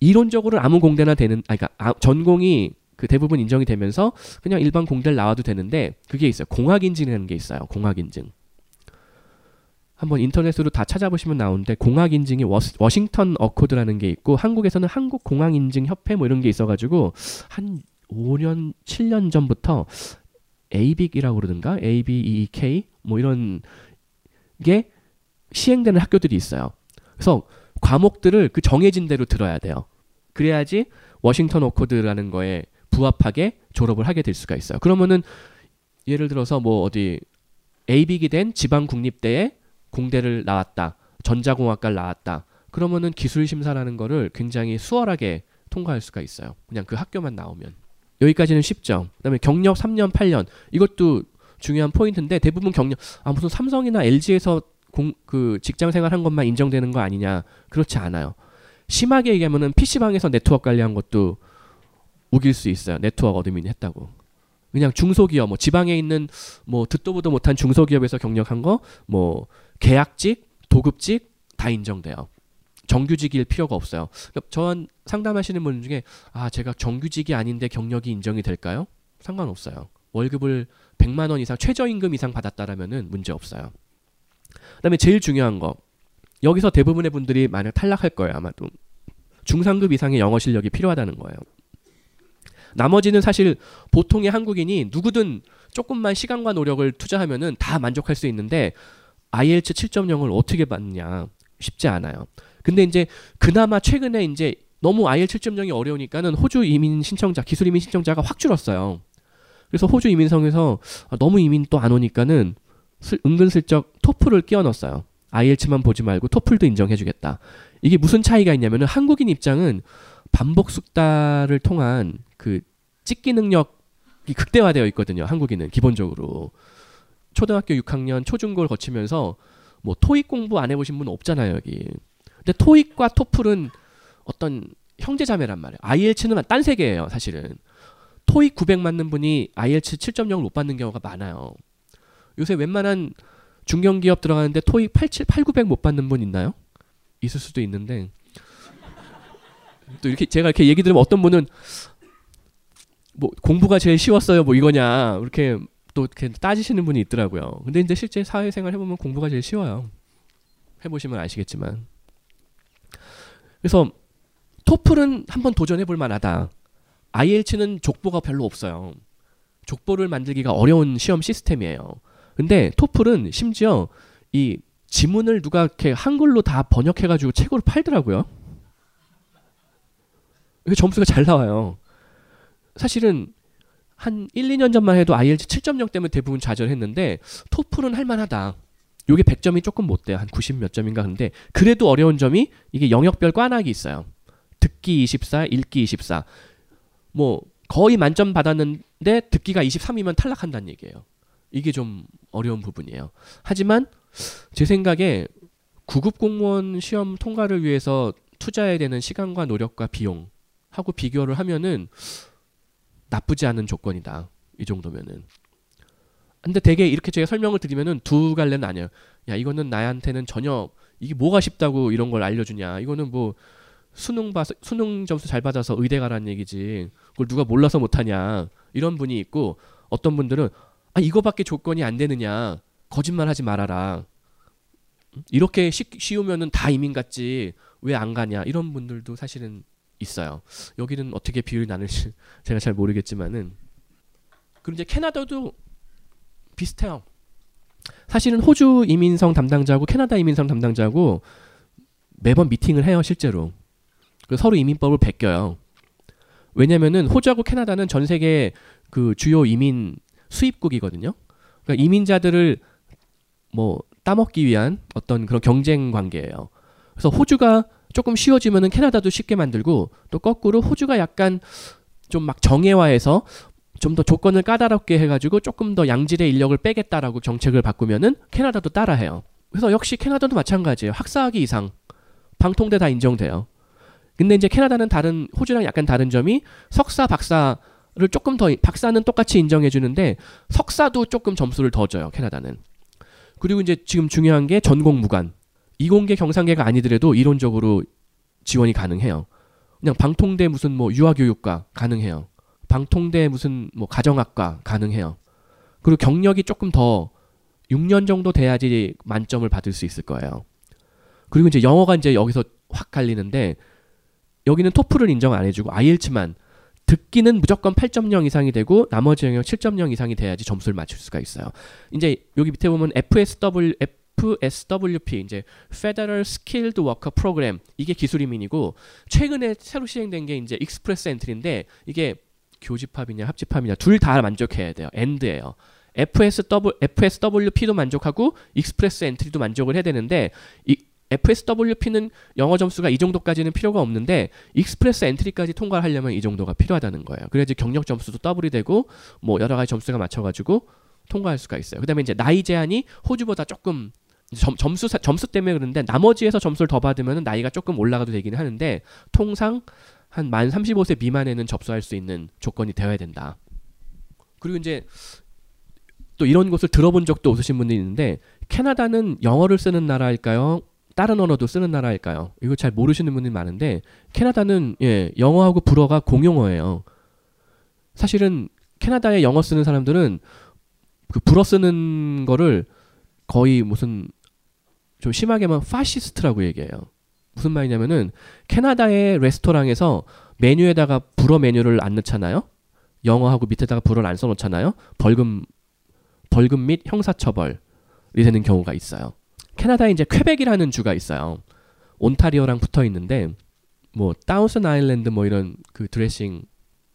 이론적으로 아무 공대나 되는 아 그러니까 아, 전공이 그 대부분 인정이 되면서 그냥 일반 공대를 나와도 되는데 그게 있어요. 공학 인증이라는 게 있어요. 공학 인증. 한번 인터넷으로 다 찾아보시면 나오는데 공학 인증이 워싱턴 어코드라는 게 있고 한국에서는 한국 공학 인증 협회 뭐 이런 게 있어 가지고 한 5년 7년 전부터 ABIC이라고 그러든가 ABEK 뭐 이런 게 시행되는 학교들이 있어요. 그래서 과목들을 그 정해진 대로 들어야 돼요. 그래야지 워싱턴 오코드라는 거에 부합하게 졸업을 하게 될 수가 있어요. 그러면은 예를 들어서 뭐 어디 ABIC이 된 지방 국립대에 공대를 나왔다. 전자공학과를 나왔다. 그러면은 기술 심사라는 거를 굉장히 수월하게 통과할 수가 있어요. 그냥 그 학교만 나오면. 여기까지는 쉽죠. 그다음에 경력 3년, 8년 이것도 중요한 포인트인데 대부분 경력 아 무슨 삼성이나 LG에서 공, 그 직장 생활한 것만 인정되는 거 아니냐 그렇지 않아요. 심하게 얘기하면은 PC방에서 네트워크 관리한 것도 우길 수 있어요. network admin 했다고. 그냥 중소기업 뭐 지방에 있는 뭐 듣도 보도 못한 중소기업에서 경력한 거 뭐 계약직, 도급직 다 인정돼요. 정규직일 필요가 없어요. 그러니까 저한테 상담하시는 분 중에 아 제가 정규직이 아닌데 경력이 인정이 될까요? 상관없어요. 월급을 100만 원 이상 최저임금 이상 받았다라면은 문제 없어요. 그다음에 제일 중요한 거 여기서 대부분의 분들이 만약 탈락할 거예요 아마도 중상급 이상의 영어 실력이 필요하다는 거예요. 나머지는 사실 보통의 한국인이 누구든 조금만 시간과 노력을 투자하면은 다 만족할 수 있는데 IELTS 7.0을 어떻게 받느냐 쉽지 않아요. 근데 이제 그나마 최근에 이제 너무 IELTS 7.0이 어려우니까는 호주 이민 신청자, 기술 이민 신청자가 확 줄었어요. 그래서 호주 이민성에서 아, 너무 이민 또 안 오니까는 슬, 은근슬쩍 토플을 끼워 넣었어요. IELTS만 보지 말고 토플도 인정해주겠다. 이게 무슨 차이가 있냐면은 한국인 입장은 반복 숙달을 통한 그 찍기 능력이 극대화되어 있거든요. 한국인은 기본적으로 초등학교 6학년 초중고를 거치면서 뭐 토익 공부 안 해보신 분 없잖아요 여기. 근데 토익과 토플은 어떤 형제자매란 말이에요. IELTS는 딴 세계예요 사실은. 토익 900 맞는 분이 IELTS 7.0을 못 받는 경우가 많아요. 요새 웬만한 중견기업 들어가는데 토익 87, 8, 900 못 받는 분 있나요? 있을 수도 있는데 또 이렇게 제가 이렇게 얘기 들으면 어떤 분은 뭐 공부가 제일 쉬웠어요 뭐 이거냐 이렇게 또 이렇게 따지시는 분이 있더라고요. 근데 이제 실제 사회생활 해보면 공부가 제일 쉬워요. 해보시면 아시겠지만 그래서 토플은 한번 도전해 볼 만하다. IELTS는 족보가 별로 없어요. 족보를 만들기가 어려운 시험 시스템이에요. 근데 토플은 심지어 이 지문을 누가 이렇게 한글로 다 번역해가지고 책으로 팔더라고요. 그 점수가 잘 나와요. 사실은 한 1, 2년 전만 해도 IELTS 7.0 때문에 대부분 좌절했는데 토플은 할만하다. 요게 100점이 조금 못 돼요. 한 90 몇 점인가 근데 그래도 어려운 점이 이게 영역별 꽈낙이 있어요. 듣기 24, 읽기 24. 뭐 거의 만점 받았는데 듣기가 23이면 탈락한다는 얘기예요. 이게 좀 어려운 부분이에요. 하지만 제 생각에 구급 공무원 시험 통과를 위해서 투자해야 되는 시간과 노력과 비용 하고 비교를 하면은 나쁘지 않은 조건이다. 이 정도면은. 근데 되게 이렇게 제가 설명을 드리면은 두 갈래는 아니에요. 야, 이거는 나한테는 전혀 이게 뭐가 쉽다고 이런 걸 알려주냐. 이거는 뭐 수능 봐 수능 점수 잘 받아서 의대 가라는 얘기지. 그걸 누가 몰라서 못하냐. 이런 분이 있고 어떤 분들은 아 이거밖에 조건이 안 되느냐. 거짓말하지 말아라. 이렇게 쉬, 쉬우면은 다 이민 갔지 왜 안 가냐 이런 분들도 사실은 있어요. 여기는 어떻게 비율이 나눌지 제가 잘 모르겠지만은 그리고 이제 캐나다도 비슷해요. 사실은 호주 이민성 담당자고 캐나다 이민성 담당자고 매번 미팅을 해요 실제로. 그 서로 이민법을 베껴요. 왜냐면은 호주하고 캐나다는 전 세계 그 주요 이민 수입국이거든요. 그러니까 이민자들을 뭐 따먹기 위한 어떤 그런 경쟁 관계예요. 그래서 호주가 조금 쉬워지면은 캐나다도 쉽게 만들고 또 거꾸로 호주가 약간 좀 막 정예화해서 좀 더 조건을 까다롭게 해가지고 조금 더 양질의 인력을 빼겠다라고 정책을 바꾸면은 캐나다도 따라해요. 그래서 역시 캐나다도 마찬가지예요. 학사학위 이상 방통대 다 인정돼요. 근데 이제 캐나다는 다른 호주랑 약간 다른 점이 석사 박사를 조금 더 박사는 똑같이 인정해 주는데 석사도 조금 점수를 더 줘요. 캐나다는. 그리고 이제 지금 중요한 게 전공 무관. 이공계 경상계가 아니더라도 이론적으로 지원이 가능해요. 그냥 방통대 무슨 뭐 유아교육과 가능해요. 방통대 무슨 뭐 가정학과 가능해요. 그리고 경력이 조금 더 6년 정도 돼야지 만점을 받을 수 있을 거예요. 그리고 이제 영어가 이제 여기서 확 갈리는데 여기는 토플을 인정 안 해주고 IELTS만 듣기는 무조건 8.0 이상이 되고 나머지 영역 7.0 이상이 돼야지 점수를 맞출 수가 있어요. 이제 여기 밑에 보면 FSW FSWP 이제 Federal Skilled Worker Program 이게 기술 이민이고 최근에 새로 시행된 게 이제 Express Entry인데 이게 교집합이냐 합집합이냐 둘 다 만족해야 돼요. and예요. FSW, FSWP도 만족하고 Express Entry도 만족을 해야 되는데 이 FSWP는 영어 점수가 이 정도까지는 필요가 없는데 Express Entry까지 통과를 하려면 이 정도가 필요하다는 거예요. 그래야지 경력 점수도 더블이 되고 뭐 여러 가지 점수가 맞춰가지고 통과할 수가 있어요. 그다음에 이제 나이 제한이 호주보다 조금 점, 점수 점수 때문에 그런데 나머지에서 점수를 더 받으면 나이가 조금 올라가도 되기는 하는데 통상 한 만 35세 미만에는 접수할 수 있는 조건이 되어야 된다. 그리고 이제 또 이런 것을 들어본 적도 없으신 분들이 있는데 캐나다는 영어를 쓰는 나라일까요? 다른 언어도 쓰는 나라일까요? 이거 잘 모르시는 분들이 많은데 캐나다는 예, 영어하고 불어가 공용어예요. 사실은 캐나다에 영어 쓰는 사람들은 그 불어 쓰는 거를 거의 무슨 좀 심하게 말하면 파시스트라고 얘기해요. 무슨 말이냐면은 캐나다의 레스토랑에서 메뉴에다가 불어 메뉴를 안 넣잖아요. 영어하고 밑에다가 불어를 안 써놓잖아요. 벌금 벌금 및 형사처벌이 되는 경우가 있어요. 캐나다에 이제 퀘벡이라는 주가 있어요. 온타리오랑 붙어 있는데 뭐 Thousand Island 뭐 이런 그 드레싱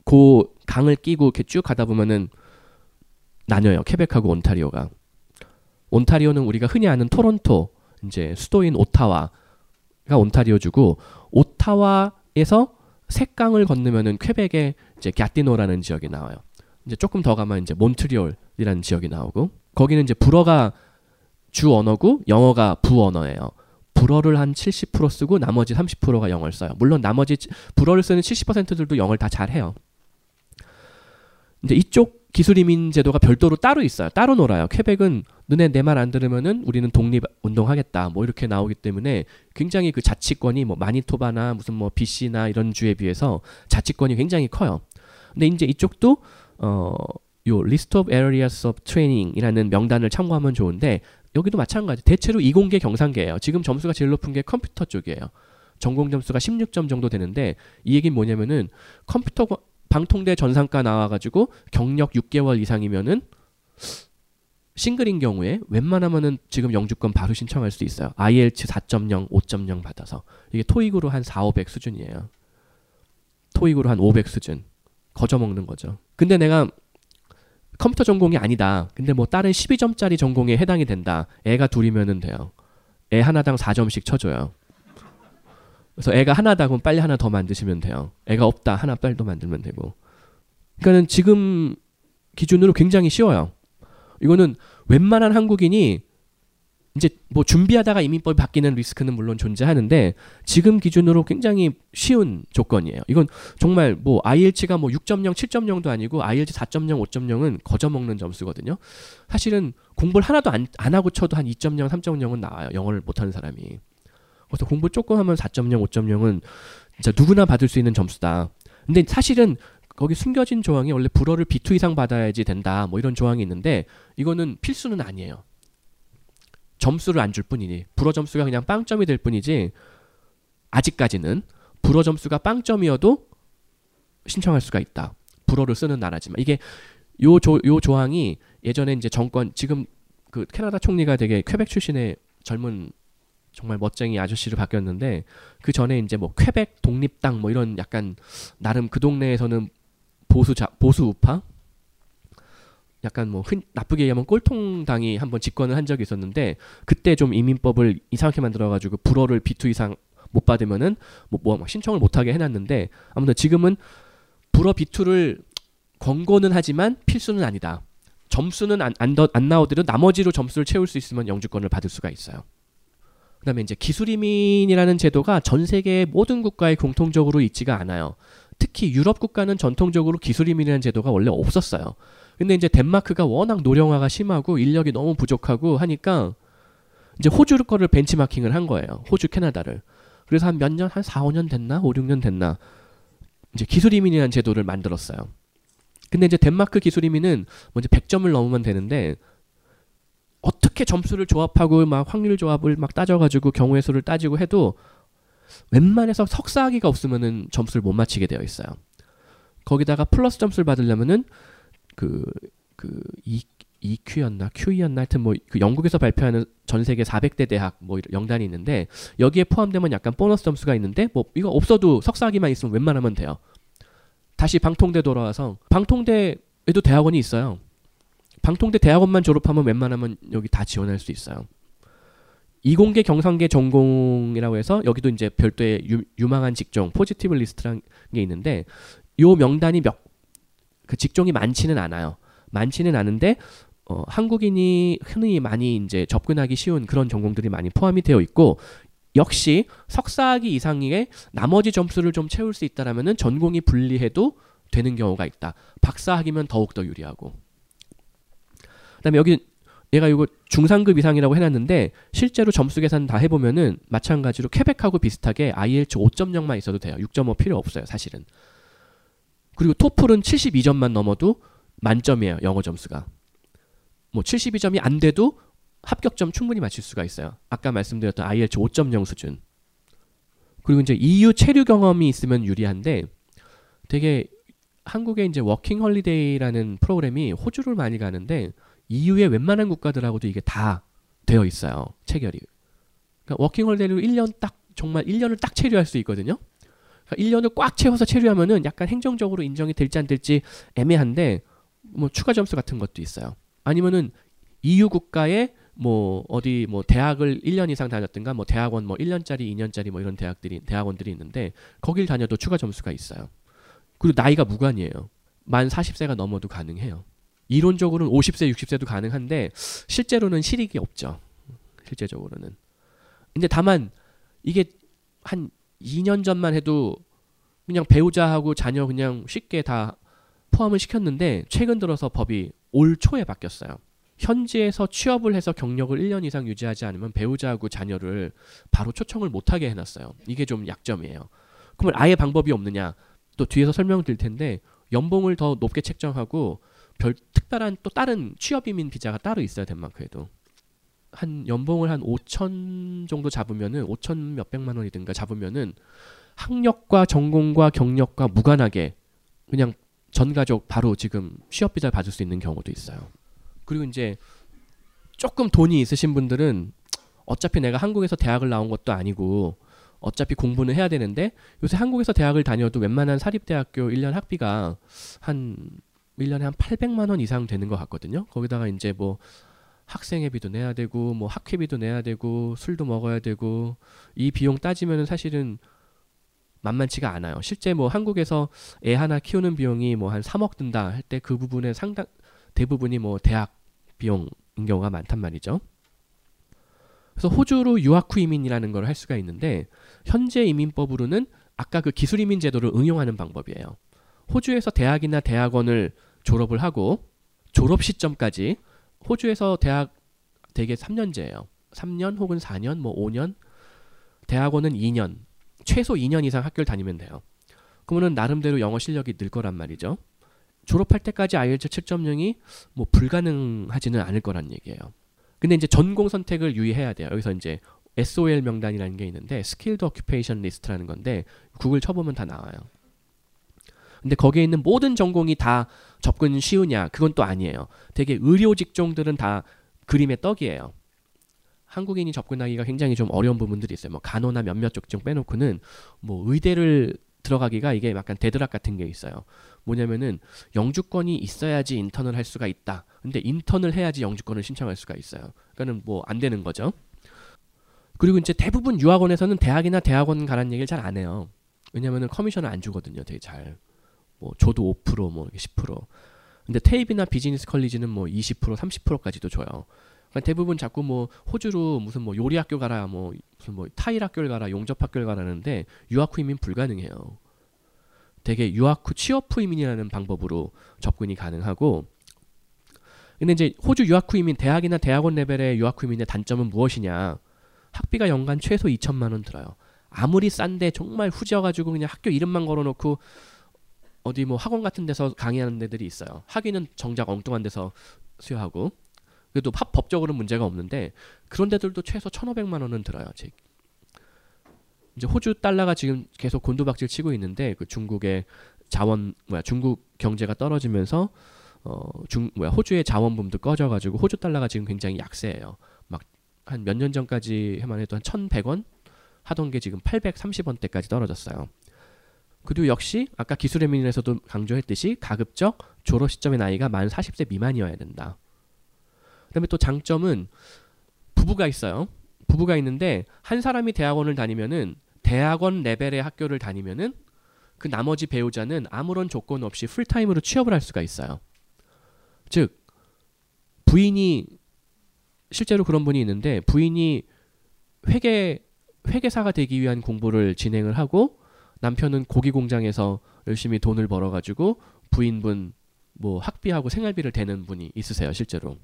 고 강을 끼고 이렇게 쭉 가다 보면은 나뉘어요. 퀘벡하고 온타리오가. 온타리오는 우리가 흔히 아는 토론토 이제 수도인 오타와 가 온타리오주고 오타와에서 색강을 건너면은 퀘벡의 이제 갸티노라는 지역이 나와요. 이제 조금 더 가면 이제 몬트리올이라는 지역이 나오고 거기는 이제 불어가 주 언어고 영어가 부 언어예요. 불어를 한 70% 쓰고 나머지 30%가 영어를 써요. 물론 나머지 불어를 쓰는 70%들도 영어를 다 잘해요. 근데 이쪽 기술 이민 제도가 별도로 따로 있어요. 따로 놀아요. 퀘벡은 너네 내말 안 들으면은 우리는 독립 운동하겠다. 뭐 이렇게 나오기 때문에 굉장히 그 자치권이 뭐 마니토바나 무슨 뭐 BC나 이런 주에 비해서 자치권이 굉장히 커요. 근데 이제 이쪽도 어요 List of Areas of Training이라는 명단을 참고하면 좋은데 여기도 마찬가지. 대체로 이공계 경상계예요. 지금 점수가 제일 높은 게 컴퓨터 쪽이에요. 전공 점수가 16점 정도 되는데 이 얘기는 뭐냐면은 컴퓨터 방통대 전상과 나와가지고 경력 6개월 이상이면은 싱글인 경우에 웬만하면은 지금 영주권 바로 신청할 수 있어요. IELTS 4.0, 5.0 받아서 이게 토익으로 한 4, 500 수준이에요. 토익으로 한 500 수준. 거저 먹는 거죠. 근데 내가 컴퓨터 전공이 아니다. 근데 뭐 다른 12점짜리 전공에 해당이 된다. 애가 둘이면은 돼요. 애 하나당 4점씩 쳐줘요. 그래서 애가 하나다 그럼 빨리 하나 더 만드시면 돼요. 애가 없다 하나 빨리 더 만들면 되고. 그러니까는 지금 기준으로 굉장히 쉬워요. 이거는 웬만한 한국인이 이제 뭐 준비하다가 이민법이 바뀌는 리스크는 물론 존재하는데 지금 기준으로 굉장히 쉬운 조건이에요. 이건 정말 뭐 IELTS가 뭐 6.0, 7.0도 아니고 IELTS 4.0, 5.0은 거저 먹는 점수거든요. 사실은 공부를 하나도 안, 안 하고 쳐도 한 2.0, 3.0은 나와요. 영어를 못하는 사람이. 그래서 공부 조금 하면 4.0, 5.0은 진짜 누구나 받을 수 있는 점수다. 근데 사실은 거기 숨겨진 조항이 원래 불어를 B2 이상 받아야지 된다. 뭐 이런 조항이 있는데 이거는 필수는 아니에요. 점수를 안 줄 뿐이니 불어 점수가 그냥 빵점이 될 뿐이지 아직까지는 불어 점수가 빵점이어도 신청할 수가 있다. 불어를 쓰는 나라지만 이게 요 조 요 조항이 예전에 이제 정권 지금 그 캐나다 총리가 되게 퀘벡 출신의 젊은 정말 멋쟁이 아저씨를 바뀌었는데 그 전에 이제 뭐 퀘벡 독립당 뭐 이런 약간 나름 그 동네에서는 보수 자, 보수 우파 약간 뭐 흔, 나쁘게 얘기하면 꼴통당이 한번 집권을 한 적이 있었는데 그때 좀 이민법을 이상하게 만들어 가지고 불어를 B2 이상 못 받으면은 뭐, 뭐 신청을 못 하게 해놨는데 아무튼 지금은 불어 B2를 권고는 하지만 필수는 아니다. 점수는 안, 안, 안 나오더라도 나머지로 점수를 채울 수 있으면 영주권을 받을 수가 있어요. 그다음에 이제 기술 이민이라는 제도가 전 세계 모든 국가에 공통적으로 있지가 않아요. 특히 유럽 국가는 전통적으로 기술 이민이라는 제도가 원래 없었어요. 근데 이제 덴마크가 워낙 노령화가 심하고 인력이 너무 부족하고 하니까 이제 호주 거를 벤치마킹을 한 거예요. 호주 캐나다를. 그래서 한 몇 년, 한 4, 5년 됐나? 5, 6년 됐나? 이제 기술 이민이라는 제도를 만들었어요. 근데 이제 덴마크 기술 이민은 뭐 이제 100점을 넘으면 되는데 어떻게 점수를 조합하고 막 확률 조합을 막 따져가지고 경우의 수를 따지고 해도 웬만해서 석사학위가 없으면은 점수를 못 맞히게 되어 있어요. 거기다가 플러스 점수를 받으려면은 그, 그, 이, EQ였나 QE였나 하여튼 뭐 그 영국에서 발표하는 전 세계 400대 대학 뭐 명단이 있는데 여기에 포함되면 약간 보너스 점수가 있는데 뭐 이거 없어도 석사학위만 있으면 웬만하면 돼요. 다시 방통대 돌아와서 방통대에도 대학원이 있어요. 방통대 대학원만 졸업하면 웬만하면 여기 다 지원할 수 있어요. 이공계 경상계 전공이라고 해서 여기도 이제 별도의 유, 유망한 직종 positive list라는 게 있는데 요 명단이 몇 그 직종이 많지는 않아요. 많지는 않은데 어, 한국인이 흔히 많이 이제 접근하기 쉬운 그런 전공들이 많이 포함이 되어 있고 역시 석사학위 이상의 나머지 점수를 좀 채울 수 있다라면은 전공이 분리해도 되는 경우가 있다. 박사학위면 더욱 더 유리하고. 그다음에 여기 얘가 이거 중상급 이상이라고 해놨는데 실제로 점수 계산 다 해보면은 마찬가지로 퀘벡하고 비슷하게 IELTS 5.0만 있어도 돼요. 6.5 필요 없어요, 사실은. 그리고 토플은 72점만 넘어도 만점이에요, 영어 점수가. 뭐 72점이 안 돼도 합격점 충분히 맞출 수가 있어요. 아까 말씀드렸던 IELTS 5.0 수준. 그리고 이제 EU 체류 경험이 있으면 유리한데 되게 한국에 이제 working holiday라는 프로그램이 호주를 많이 가는데 EU의 웬만한 국가들하고도 이게 다 되어 있어요. 체결이. 그러니까 working holiday로 1년 딱 정말 1년을 딱 체류할 수 있거든요. 그러니까 1년을 꽉 채워서 체류하면은 약간 행정적으로 인정이 될지 안 될지 애매한데 뭐 추가 점수 같은 것도 있어요. 아니면은 EU 국가에 뭐 어디 뭐 대학을 1년 이상 다녔든가 뭐 대학원 뭐 1년짜리, 2년짜리 뭐 이런 대학들이 대학원들이 있는데 거길 다녀도 추가 점수가 있어요. 그리고 나이가 무관이에요. 만 40세가 넘어도 가능해요. 이론적으로는 50세, 60세도 가능한데 실제로는 실익이 없죠. 실제적으로는. 근데 다만 이게 한 2년 전만 해도 그냥 배우자하고 자녀 그냥 쉽게 다 포함을 시켰는데 최근 들어서 법이 올 초에 바뀌었어요. 현지에서 취업을 해서 경력을 1년 이상 유지하지 않으면 배우자하고 자녀를 바로 초청을 못하게 해놨어요. 이게 좀 약점이에요. 그러면 아예 방법이 없느냐? 또 뒤에서 설명드릴 텐데 연봉을 더 높게 책정하고 별 특별한 또 다른 취업 이민 비자가 따로 있어요 덴마크에도 한 연봉을 한 5천 정도 잡으면은 5천 몇 백만 원이든가 잡으면은 학력과 전공과 경력과 무관하게 그냥 전 가족 바로 지금 취업 비자를 받을 수 있는 경우도 있어요. 그리고 이제 조금 돈이 있으신 분들은 어차피 내가 한국에서 대학을 나온 것도 아니고 어차피 공부는 해야 되는데 요새 한국에서 대학을 다녀도 웬만한 사립대학교 1년 학비가 한 1년에 한 800만 원 이상 되는 것 같거든요. 거기다가 이제 뭐 학생회비도 내야 되고 뭐 학회비도 내야 되고 술도 먹어야 되고 이 비용 따지면은 사실은 만만치가 않아요. 실제 뭐 한국에서 애 하나 키우는 비용이 뭐 한 3억 든다 할 때 그 부분에 상당 대부분이 뭐 대학 비용인 경우가 많단 말이죠. 그래서 호주로 유학 후 이민이라는 걸 할 수가 있는데 현재 이민법으로는 아까 그 기술 이민 제도를 응용하는 방법이에요. 호주에서 대학이나 대학원을 졸업을 하고 졸업 시점까지 호주에서 대학 대개 3년제예요. 3년 혹은 4년, 뭐 5년. 대학원은 2년. 최소 2년 이상 학교를 다니면 돼요. 그러면 나름대로 영어 실력이 늘 거란 말이죠. 졸업할 때까지 IELTS 7.0이 뭐 불가능하지는 않을 거란 얘기예요. 근데 이제 전공 선택을 유의해야 돼요. 여기서 이제 SOL 명단이라는 게 있는데 Skilled Occupation List라는 건데 구글 쳐보면 다 나와요. 근데 거기에 있는 모든 전공이 다 접근 쉬우냐? 그건 또 아니에요. 되게 의료 직종들은 다 그림의 떡이에요. 한국인이 접근하기가 굉장히 좀 어려운 부분들이 있어요. 뭐 간호나 몇몇 직종 빼놓고는 뭐 의대를 들어가기가 이게 약간 deadlock 같은 게 있어요. 뭐냐면은 영주권이 있어야지 인턴을 할 수가 있다. 근데 인턴을 해야지 영주권을 신청할 수가 있어요. 그러니까는 뭐 안 되는 거죠. 그리고 이제 대부분 유학원에서는 대학이나 대학원 가라는 얘기를 잘 안 해요. 왜냐면은 커미션을 안 주거든요. 되게 잘. 뭐 줘도 5%뭐 10%. 근데 테이프나 비즈니스 컬리지는 뭐 20% 30%까지도 줘요. 그러니까 대부분 자꾸 뭐 호주로 무슨 뭐 요리 학교 가라 뭐 무슨 뭐 타일 학교를 가라 용접 학교를 가라는데 유학 후 이민 불가능해요. 되게 유학 후 취업 후 이민이라는 방법으로 접근이 가능하고 근데 이제 호주 유학 후 이민 대학이나 대학원 레벨의 유학 후 이민의 단점은 무엇이냐? 학비가 연간 최소 2천만 원 들어요. 아무리 싼데 정말 후져가지고 그냥 학교 이름만 걸어놓고 어디 뭐 학원 같은 데서 강의하는 데들이 있어요. 학위는 정작 엉뚱한 데서 수여하고 그래도 법, 법적으로는 문제가 없는데 그런 데들도 최소 1,500만 원은 들어요. 제 이제 호주 달러가 지금 계속 곤두박질 치고 있는데 그 중국의 자원 뭐야 중국 경제가 떨어지면서 어중 뭐야 호주의 자원붐도 꺼져가지고 호주 달러가 지금 굉장히 약세예요. 막 한 몇 년 전까지 해만 해도 한 1,100원 하던 게 지금 830원대까지 떨어졌어요. 그리고 역시 아까 기술의 민에서도 강조했듯이 가급적 졸업 시점의 나이가 만 40세 미만이어야 된다. 그다음에 또 장점은 부부가 있어요. 부부가 있는데 한 사람이 대학원을 다니면은 대학원 레벨의 학교를 다니면은 그 나머지 배우자는 아무런 조건 없이 풀타임으로 취업을 할 수가 있어요. 즉 부인이 실제로 그런 분이 있는데 부인이 회계 회계사가 되기 위한 공부를 진행을 하고 남편은 고기 공장에서 열심히 돈을 벌어 가지고 부인분 뭐 학비하고 생활비를 대는 분이 있으세요, 실제로.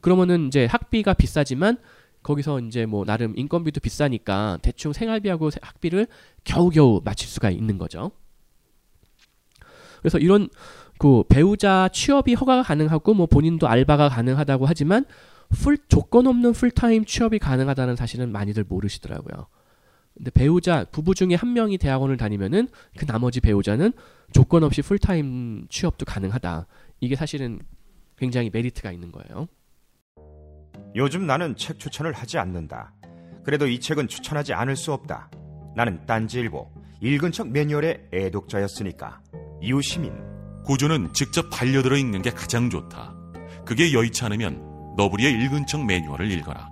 그러면은 이제 학비가 비싸지만 거기서 이제 뭐 나름 인건비도 비싸니까 대충 생활비하고 세- 학비를 겨우겨우 맞출 수가 있는 거죠. 그래서 이런 그 배우자 취업이 허가가 가능하고 뭐 본인도 알바가 가능하다고 하지만 풀 조건 없는 풀타임 취업이 가능하다는 사실은 많이들 모르시더라고요. 근데 배우자 부부 중에 한 명이 대학원을 다니면은 그 나머지 배우자는 조건 없이 풀타임 취업도 가능하다. 이게 사실은 굉장히 메리트가 있는 거예요. 요즘 나는 책 추천을 하지 않는다. 그래도 이 책은 추천하지 않을 수 없다. 나는 딴지일보 읽은 척 매뉴얼의 애독자였으니까. 이웃시민 고전은 직접 반려들어 읽는 게 가장 좋다. 그게 여의치 않으면 너부리의 읽은 척 매뉴얼을 읽어라.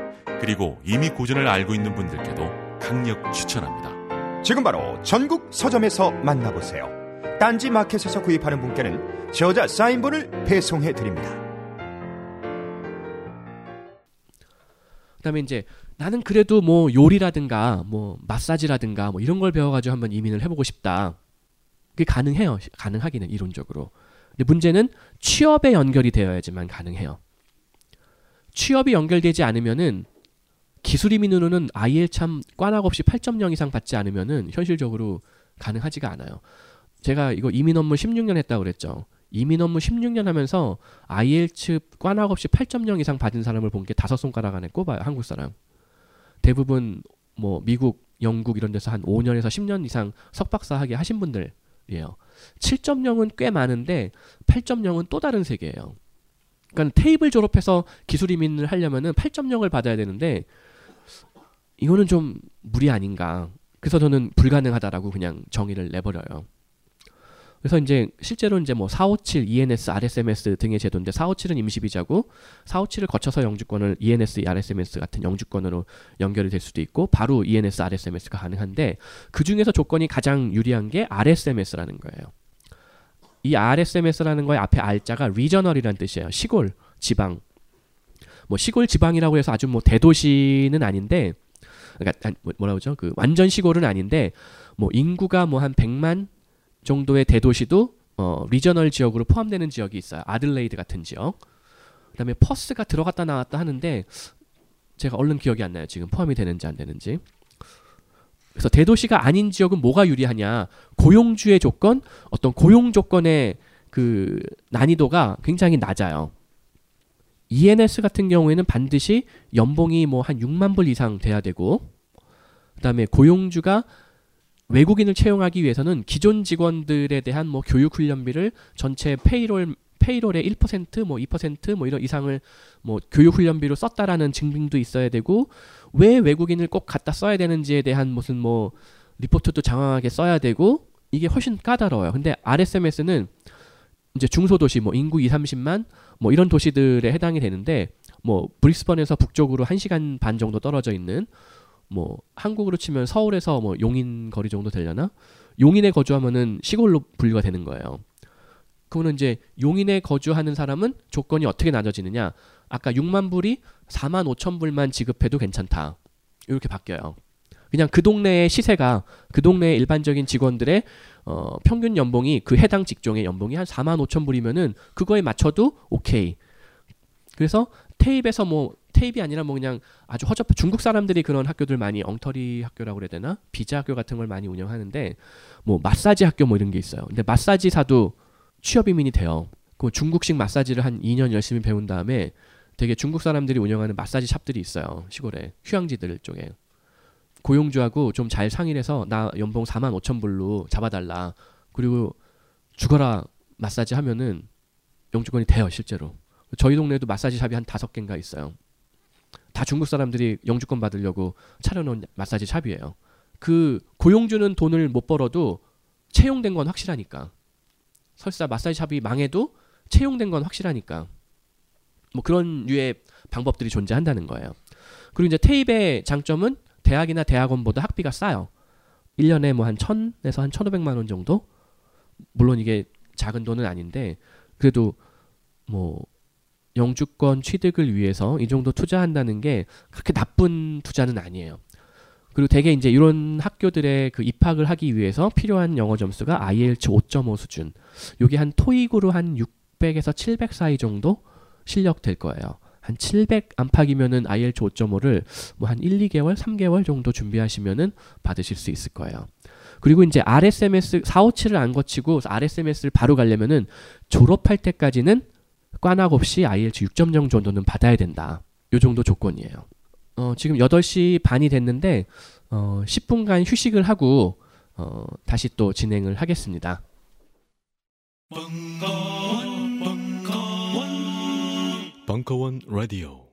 그리고 이미 고전을 알고 있는 분들께도 강력 추천합니다. 지금 바로 전국 서점에서 만나보세요. 딴지 마켓에서 구입하는 분께는 저자 사인본을 배송해 드립니다. 그다음에 이제 나는 그래도 뭐 요리라든가 뭐 마사지라든가 뭐 이런 걸 배워가지고 한번 이민을 해보고 싶다. 그게 가능해요. 가능하기는 이론적으로. 근데 문제는 취업에 연결이 되어야지만 가능해요. 취업이 연결되지 않으면은 기술 이민으로는 IL 참 꽈락 없이 8.0 이상 받지 않으면은 현실적으로 가능하지가 않아요. 제가 이거 이민 업무 16년 했다고 그랬죠. 이민 업무 16년 하면서 IELTS 꽈락 없이 8.0 이상 받은 사람을 본 게 다섯 손가락 안에 꼽아요. 한국 사람. 대부분 뭐 미국, 영국 이런 데서 한 5년에서 10년 이상 석박사 하게 하신 분들이에요. 7.0은 꽤 많은데 8.0은 또 다른 세계예요. 그러니까 테이블 졸업해서 기술 이민을 하려면은 8.0을 받아야 되는데 이거는 좀 무리 아닌가. 그래서 저는 불가능하다라고 그냥 정의를 내버려요. 그래서 이제 실제로 이제 뭐 457, ENS, RSMS 등의 제도인데 457은 임시비자고 457을 거쳐서 영주권을 ENS, RSMS 같은 영주권으로 연결이 될 수도 있고 바로 ENS, RSMS가 가능한데 그 중에서 조건이 가장 유리한 게 RSMS라는 거예요. 이 RSMS라는 거의 앞에 R자가 리저널이라는 뜻이에요. 시골, 지방. 뭐 시골 지방이라고 해서 아주 뭐 대도시는 아닌데 그러니까 한- 뭐- 뭐라 그러죠? 그 완전 시골은 아닌데 뭐 인구가 뭐 한 100만 정도의 대도시도 어, regional 지역으로 포함되는 지역이 있어요. 아들레이드 같은 지역. 그다음에 퍼스가 들어갔다 나왔다 하는데 제가 얼른 기억이 안 나요. 지금 포함이 되는지 안 되는지. 그래서 대도시가 아닌 지역은 뭐가 유리하냐? 고용주의 조건, 어떤 고용 조건의 그 난이도가 굉장히 낮아요. ENS 같은 경우에는 반드시 연봉이 뭐 한 6만 불 이상 돼야 되고, 그다음에 고용주가 외국인을 채용하기 위해서는 기존 직원들에 대한 뭐 교육 훈련비를 전체 페이롤 페이롤의 1%뭐 2%뭐 이런 이상을 뭐 교육 훈련비로 썼다라는 증빙도 있어야 되고 왜 외국인을 꼭 갖다 써야 되는지에 대한 무슨 뭐 리포트도 장황하게 써야 되고 이게 훨씬 까다로워요. 근데 RSMS는 이제 중소도시 뭐 인구 2, 30만 뭐 이런 도시들에 해당이 되는데 뭐 브리스번에서 북쪽으로 1시간 반 정도 떨어져 있는 뭐 한국으로 치면 서울에서 뭐 용인 거리 정도 되려나? 용인에 거주하면은 시골로 분류가 되는 거예요. 그러면 이제 용인에 거주하는 사람은 조건이 어떻게 나눠지느냐? 아까 6만 불이 4만 5천 불만 지급해도 괜찮다. 이렇게 바뀌어요. 그냥 그 동네의 시세가 그 동네의 일반적인 직원들의 어, 평균 연봉이 그 해당 직종의 연봉이 한 4만 5천 불이면은 그거에 맞춰도 오케이. 그래서 테입에서 뭐 테입이 아니라 뭐 그냥 아주 허접 중국 사람들이 그런 학교들 많이 엉터리 학교라고 그래야 되나 비자 학교 같은 걸 많이 운영하는데 뭐 마사지 학교 뭐 이런 게 있어요. 근데 마사지사도 취업 이민이 돼요. 그 중국식 마사지를 한 2년 열심히 배운 다음에 되게 중국 사람들이 운영하는 마사지 샵들이 있어요. 시골에 휴양지들 쪽에 고용주하고 좀 잘 상의해서 나 연봉 4만 5천 불로 잡아달라. 그리고 죽어라 마사지 하면은 영주권이 돼요 실제로. 저희 동네에도 마사지 샵이 한 다섯 개인가 있어요. 다 중국 사람들이 영주권 받으려고 차려놓은 마사지 샵이에요. 그 고용주는 돈을 못 벌어도 채용된 건 확실하니까. 설사 마사지 샵이 망해도 채용된 건 확실하니까. 뭐 그런 류의 방법들이 존재한다는 거예요. 그리고 이제 테입의 장점은 대학이나 대학원보다 학비가 싸요. 1년에 뭐한 1000에서 한 1500만 원 정도? 물론 이게 작은 돈은 아닌데 그래도 뭐 영주권 취득을 위해서 이 정도 투자한다는 게 그렇게 나쁜 투자는 아니에요. 그리고 대개 이제 이런 학교들의 그 입학을 하기 위해서 필요한 영어 점수가 IELTS 5.5 수준. 요게 한 토익으로 한 600에서 700 사이 정도 실력 될 거예요. 한 700 안팎이면은 IELTS 5.5를 뭐 한 1, 2개월, 3개월 정도 준비하시면은 받으실 수 있을 거예요. 그리고 이제 RSMS 457을 안 거치고 RSMS를 바로 가려면은 졸업할 때까지는 꽈낙 없이 IELTS 6.0 정도는 받아야 된다. 요 정도 조건이에요. 어, 지금 8시 반이 됐는데 어, 10분간 휴식을 하고 어, 다시 또 진행을 하겠습니다. 벙커원 라디오.